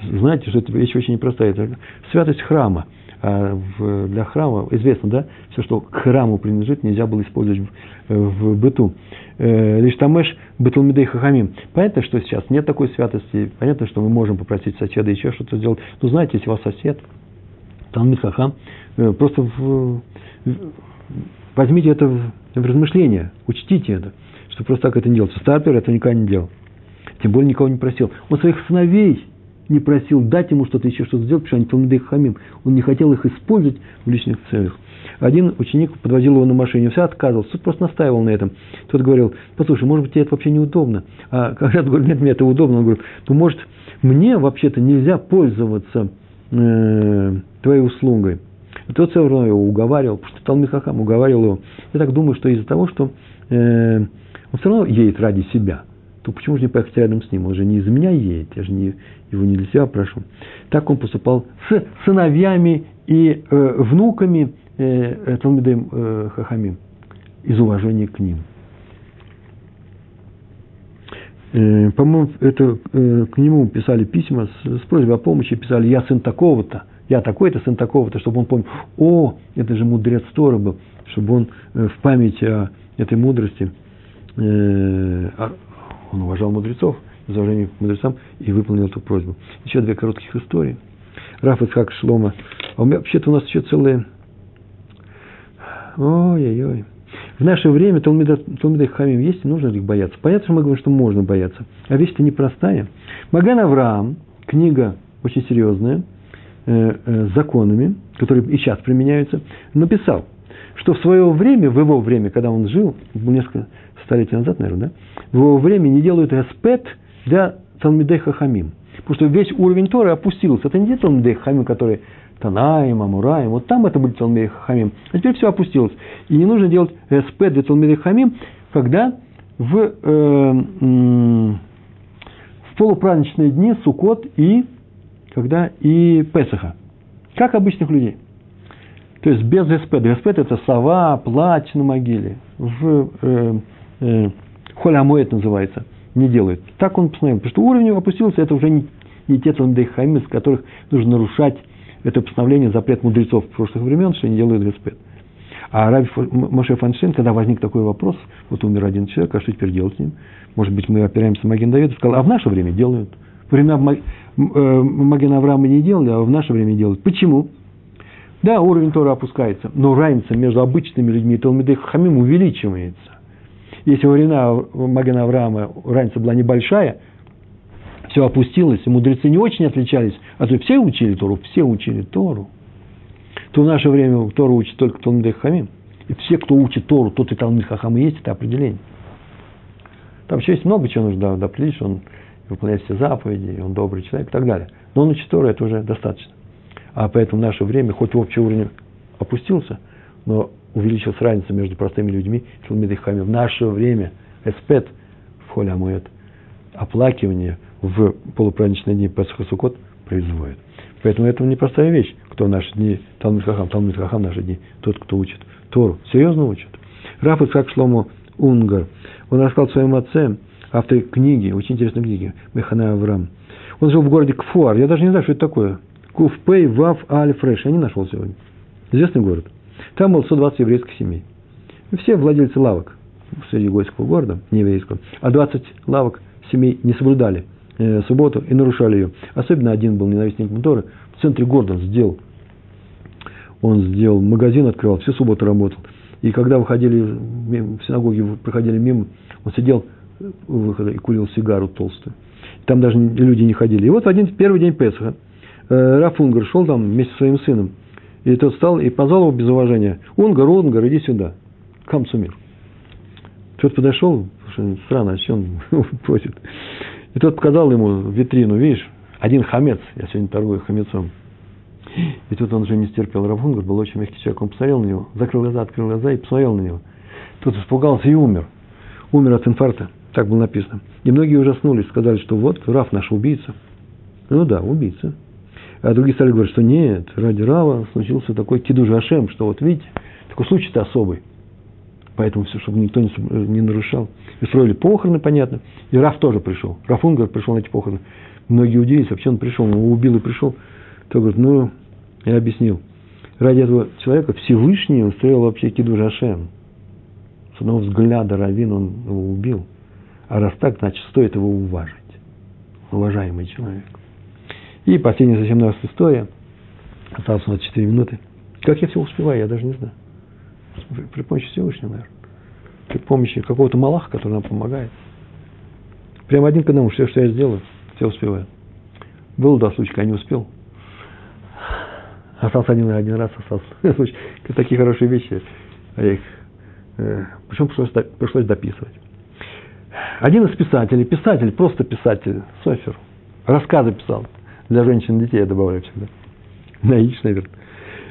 знаете, что эта вещь очень непростая. Это святость храма. А для храма, известно, да, все, что к храму принадлежит, нельзя было использовать в, в быту. Э, лишь тамеш беталмидей хахамим. Понятно, что сейчас нет такой святости, понятно, что мы можем попросить соседа еще что-то сделать. Но знаете, если у вас сосед, талмид хахам, э, просто в, возьмите это в, в размышление, учтите это, что просто так это не делается. Стартер это никогда не делал. Тем более никого не просил. Он своих сыновей не просил дать ему что-то, еще что-то сделать, потому что они Талмидей Хамим. Он не хотел их использовать в личных целях. Один ученик подвозил его на машине, все отказывался, тот просто настаивал на этом. Тот говорил, послушай, может быть, тебе это вообще неудобно. А когда говорит, нет, мне это удобно, он говорит, ну, может, мне вообще-то нельзя пользоваться э, твоей услугой. И тот все равно его уговаривал, потому что Талмит Хахам уговаривал его. Я так думаю, что из-за того, что э, он все равно едет ради себя – то почему же не поехать рядом с ним? Он же не из-за меня едет, я же не, его не для себя прошу. Так он поступал с сыновьями и э, внуками э, Талмидем э, Хахамим из уважения к ним. Э, по-моему, это э, к нему писали письма с, с просьбой о помощи, писали «я сын такого-то», «я такой-то, сын такого-то», чтобы он понял, о, это же мудрец Тора был, чтобы он э, в память о этой мудрости э, он уважал мудрецов, из уважения к мудрецам, и выполнил эту просьбу. Еще две коротких истории. Раф Ицхак Шлома. А у меня вообще-то у нас еще целые... Ой-ой-ой. В наше время Талмида, Хамим есть, и нужно ли их бояться? Понятно, что мы говорим, что можно бояться. А вещь-то непростая. Маган Авраам, книга очень серьезная, э, э, законами, которые и сейчас применяются, написал, что в свое время, в его время, когда он жил, несколько столетий назад, наверное, да, в его время не делают эспет для Талмидей Хахамим. Потому что весь уровень Торы опустился. Это не те Талмидей Хахамим, которые Танаем, Амураем. Вот там это были Талмидей Хахамим. А теперь все опустилось. И не нужно делать эспет для Талмидей Хахамим, когда в, э, в полупраздничные дни Сукот и когда и Песаха. Как обычных людей. То есть без ГСП. ГСП – это сова, плач на могиле. В э, э, холямуэт называется, не делают. Так он постановил. Потому что уровень опустился, это уже не, не те цандейхаймы, с которых нужно нарушать это постановление, запрет мудрецов прошлых времен, что они делают ГСП. А Раби Моше Фаншин, когда возник такой вопрос, вот умер один человек, а что теперь делать с ним? Может быть, мы опираемся на Маген Давида, сказал, а в наше время делают. Во времена э, Магена Авраама не делали, а в наше время делают. Почему? Да, уровень Тора опускается, но разница между обычными людьми и Талмидей Хамим увеличивается. Если во времена Магана Авраама разница была небольшая, все опустилось, и мудрецы не очень отличались, а то все учили Тору, все учили Тору, то в наше время Тору учит только Талмидей Хамим. И все, кто учит Тору, тот и Талмид Хахам есть, это определение. Там еще есть много чего нужно определить, что он выполняет все заповеди, он добрый человек и так далее. Но он учит Тору, это уже достаточно. А поэтому наше время, хоть в общий уровень опустился, но увеличилась разница между простыми людьми и Талмидихами. В наше время эспет в холе Амуэт, оплакивание в полупраздничные дни Песах Сукот производит. Поэтому это непростая вещь. Кто в наши дни, Талмит Хахам, Талмит Хахам в наши дни, тот, кто учит Тору. Серьезно учит. Раф Ицхак Шломо Унгар. Он рассказал своему отце, автор книги, очень интересной книги, Механа Авраам. Он жил в городе Кфуар. Я даже не знаю, что это такое. Куфпей Вав Аль Фреш. Я не нашел сегодня. Известный город. Там было 120 еврейских семей. Все владельцы лавок среди гойского города, не еврейского. А 20 лавок семей не соблюдали э, субботу и нарушали ее. Особенно один был ненавистник Торы. В центре города он сделал. Он сделал магазин, открывал, всю субботу работал. И когда выходили в синагоге, проходили мимо, он сидел у выхода и курил сигару толстую. Там даже люди не ходили. И вот в один первый день Песаха э, Рафунгар шел там вместе со своим сыном. И тот встал и позвал его без уважения. Унгар, Унгар, иди сюда. Камцумир. Тот подошел, странно, о чем он <laughs> просит. И тот показал ему витрину, видишь, один хамец, я сегодня торгую хамецом. И тут он уже не стерпел. Равунгар был очень мягкий человек. Он посмотрел на него, закрыл глаза, открыл глаза и посмотрел на него. Тот испугался и умер. Умер от инфаркта. Так было написано. И многие ужаснулись, сказали, что вот Раф наш убийца. Ну да, убийца. А другие стали говорить, что нет, ради Рава случился такой кидуш Ашем, что вот видите, такой случай-то особый. поэтому все, чтобы никто не, не нарушал. И строили похороны, понятно. И Раф тоже пришел. Раф Унгар пришел на эти похороны. Многие удивились, вообще он пришел, его убил и пришел. То говорит, ну, я объяснил. Ради этого человека Всевышний устроил вообще Киду Жашем. С одного взгляда Равин он его убил. А раз так, значит, стоит его уважать. Уважаемый человек. И последняя совсем наша история. Осталось у нас 4 минуты. Как я все успеваю, я даже не знаю. При помощи Всевышнего, наверное. При помощи какого-то Малаха, который нам помогает. Прямо один к одному, все, что я сделаю, все успеваю. Был, да, случай, я не успел. Остался один, один раз остался. <laughs> Такие хорошие вещи. А я их, э, причем пришлось, пришлось дописывать. Один из писателей, писатель, просто писатель, Софер, рассказы писал. Для женщин и детей я добавляю всегда. <laughs> Наич, наверное.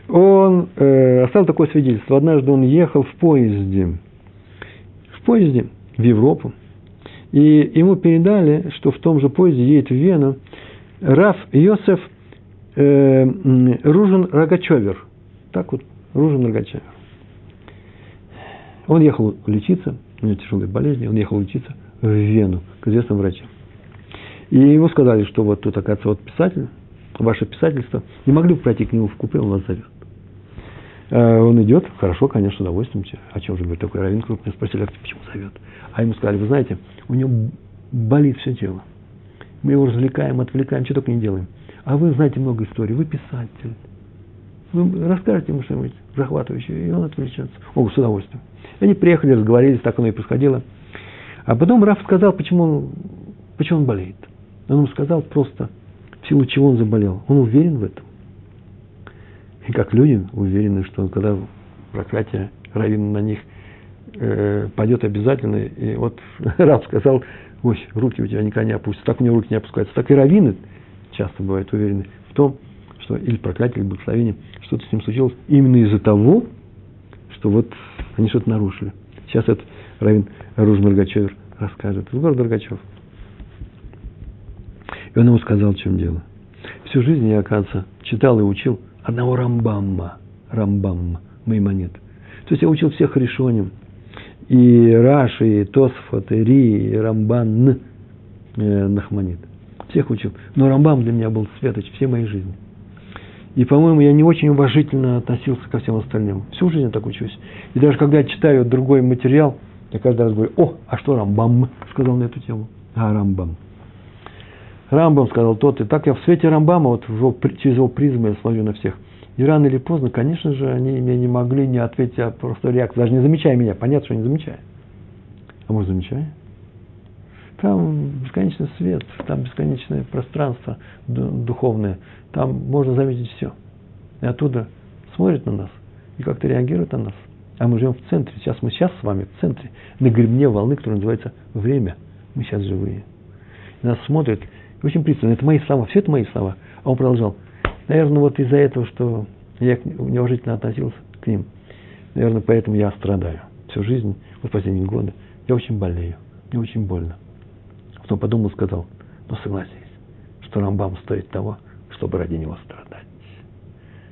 Он э, оставил такое свидетельство. Однажды он ехал в поезде. В поезде в Европу. И ему передали, что в том же поезде едет в Вену Раф Йосеф э, Ружин Рогачевер. Так вот, Ружин Рогачевер. Он ехал лечиться, у него тяжелые болезни, он ехал лечиться в Вену к известным врачам. И ему сказали, что вот тут, оказывается, вот писатель, ваше писательство, не могли бы пройти к нему в купе, он вас зовет. Э, он идет, хорошо, конечно, с удовольствием. О чем же говорит такой раввин крупный? Спросили, а почему зовет? А ему сказали, вы знаете, у него болит все тело. Мы его развлекаем, отвлекаем, что только не делаем. А вы знаете много историй, вы писатель. Вы расскажете ему что-нибудь захватывающее, и он отвлечется. О, с удовольствием. Они приехали, разговорились, так оно и происходило. А потом Раф сказал, почему он, почему он болеет. Он ему сказал просто, в силу чего он заболел. Он уверен в этом. И как люди уверены, что когда проклятие равина на них э, пойдет обязательно. И вот <laughs> Раб сказал, ой, руки у тебя никогда не опустятся. Так у него руки не опускаются. Так и раввины часто бывают уверены в том, что или проклятие, или благословение, что-то с ним случилось именно из-за того, что вот они что-то нарушили. Сейчас этот раввин Руж Маргачевер расскажет. Из города Рогачев. И он ему сказал, в чем дело. Всю жизнь я, оказывается, читал и учил одного Рамбамма. Рамбамма, Маймонет. То есть я учил всех решением. И Раши, и Тосфот, и Ри, и Рамбан, э, Нахманит. Всех учил. Но Рамбам для меня был светоч всей моей жизни. И, по-моему, я не очень уважительно относился ко всем остальным. Всю жизнь я так учусь. И даже когда я читаю другой материал, я каждый раз говорю, о, а что Рамбам сказал на эту тему? А, Рамбам. Рамбам сказал тот, и так я в свете Рамбама, вот его, через его призму я смотрю на всех. И рано или поздно, конечно же, они мне не могли не ответить, а просто реакцию, даже не замечая меня. Понятно, что не замечая. А может, замечая? Там бесконечный свет, там бесконечное пространство духовное. Там можно заметить все. И оттуда смотрит на нас и как-то реагирует на нас. А мы живем в центре. Сейчас мы сейчас с вами в центре, на гребне волны, которая называется время. Мы сейчас живые. Нас смотрят очень пристально. Это мои слова, все это мои слова. А он продолжал. Наверное, вот из-за этого, что я неуважительно относился к ним, наверное, поэтому я страдаю всю жизнь, вот последние годы. Я очень болею, мне очень больно. Потом подумал, сказал, ну согласись, что Рамбам стоит того, чтобы ради него страдать.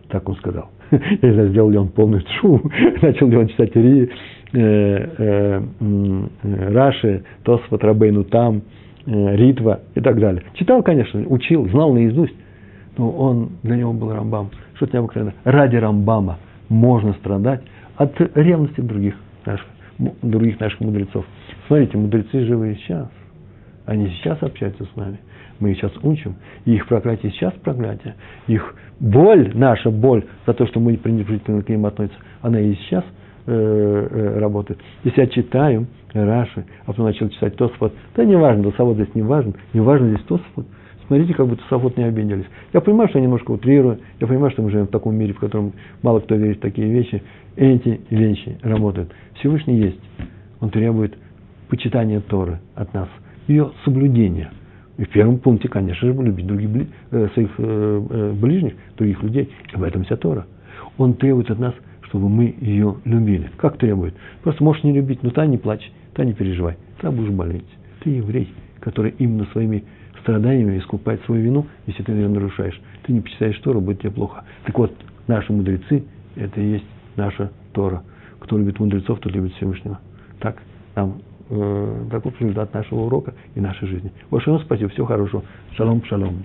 Так он сказал. <laughs> Я не знаю, сделал ли он полный шум, <laughs> начал ли он читать Ри, э, э, э, Раши, Тосфот, Рабейну там, ритва и так далее. Читал, конечно, учил, знал наизусть, но он, для него был Рамбам. Что-то необыкновенное. Ради Рамбама можно страдать от ревности других наших, других наших мудрецов. Смотрите, мудрецы живые сейчас. Они сейчас общаются с нами. Мы их сейчас учим. И их проклятие сейчас проклятие. Их боль, наша боль за то, что мы пренебрежительно к ним относимся, она и сейчас э, э, работает. Если я читаю, Раши, а потом начал читать Тосфот. Да не важно, Тосфот здесь не важен, не важно здесь Тосфот. Смотрите, как бы Тосфот не обиделись. Я понимаю, что я немножко утрирую, я понимаю, что мы живем в таком мире, в котором мало кто верит в такие вещи. Эти вещи работают. Всевышний есть. Он требует почитания Торы от нас, ее соблюдения. И в первом пункте, конечно же, любить других, э, своих ближних, других людей. И в этом вся Тора. Он требует от нас, чтобы мы ее любили. Как требует? Просто можешь не любить, но та не плачь. Да не переживай, ты будешь болеть. Ты еврей, который именно своими страданиями искупает свою вину, если ты ее нарушаешь. Ты не почитаешь Тору, будет тебе плохо. Так вот, наши мудрецы, это и есть наша Тора. кто любит мудрецов, тот любит Всевышнего. Так нам э, таков результат нашего урока и нашей жизни. Большое вам спасибо, всего хорошего. Шалом, шалом.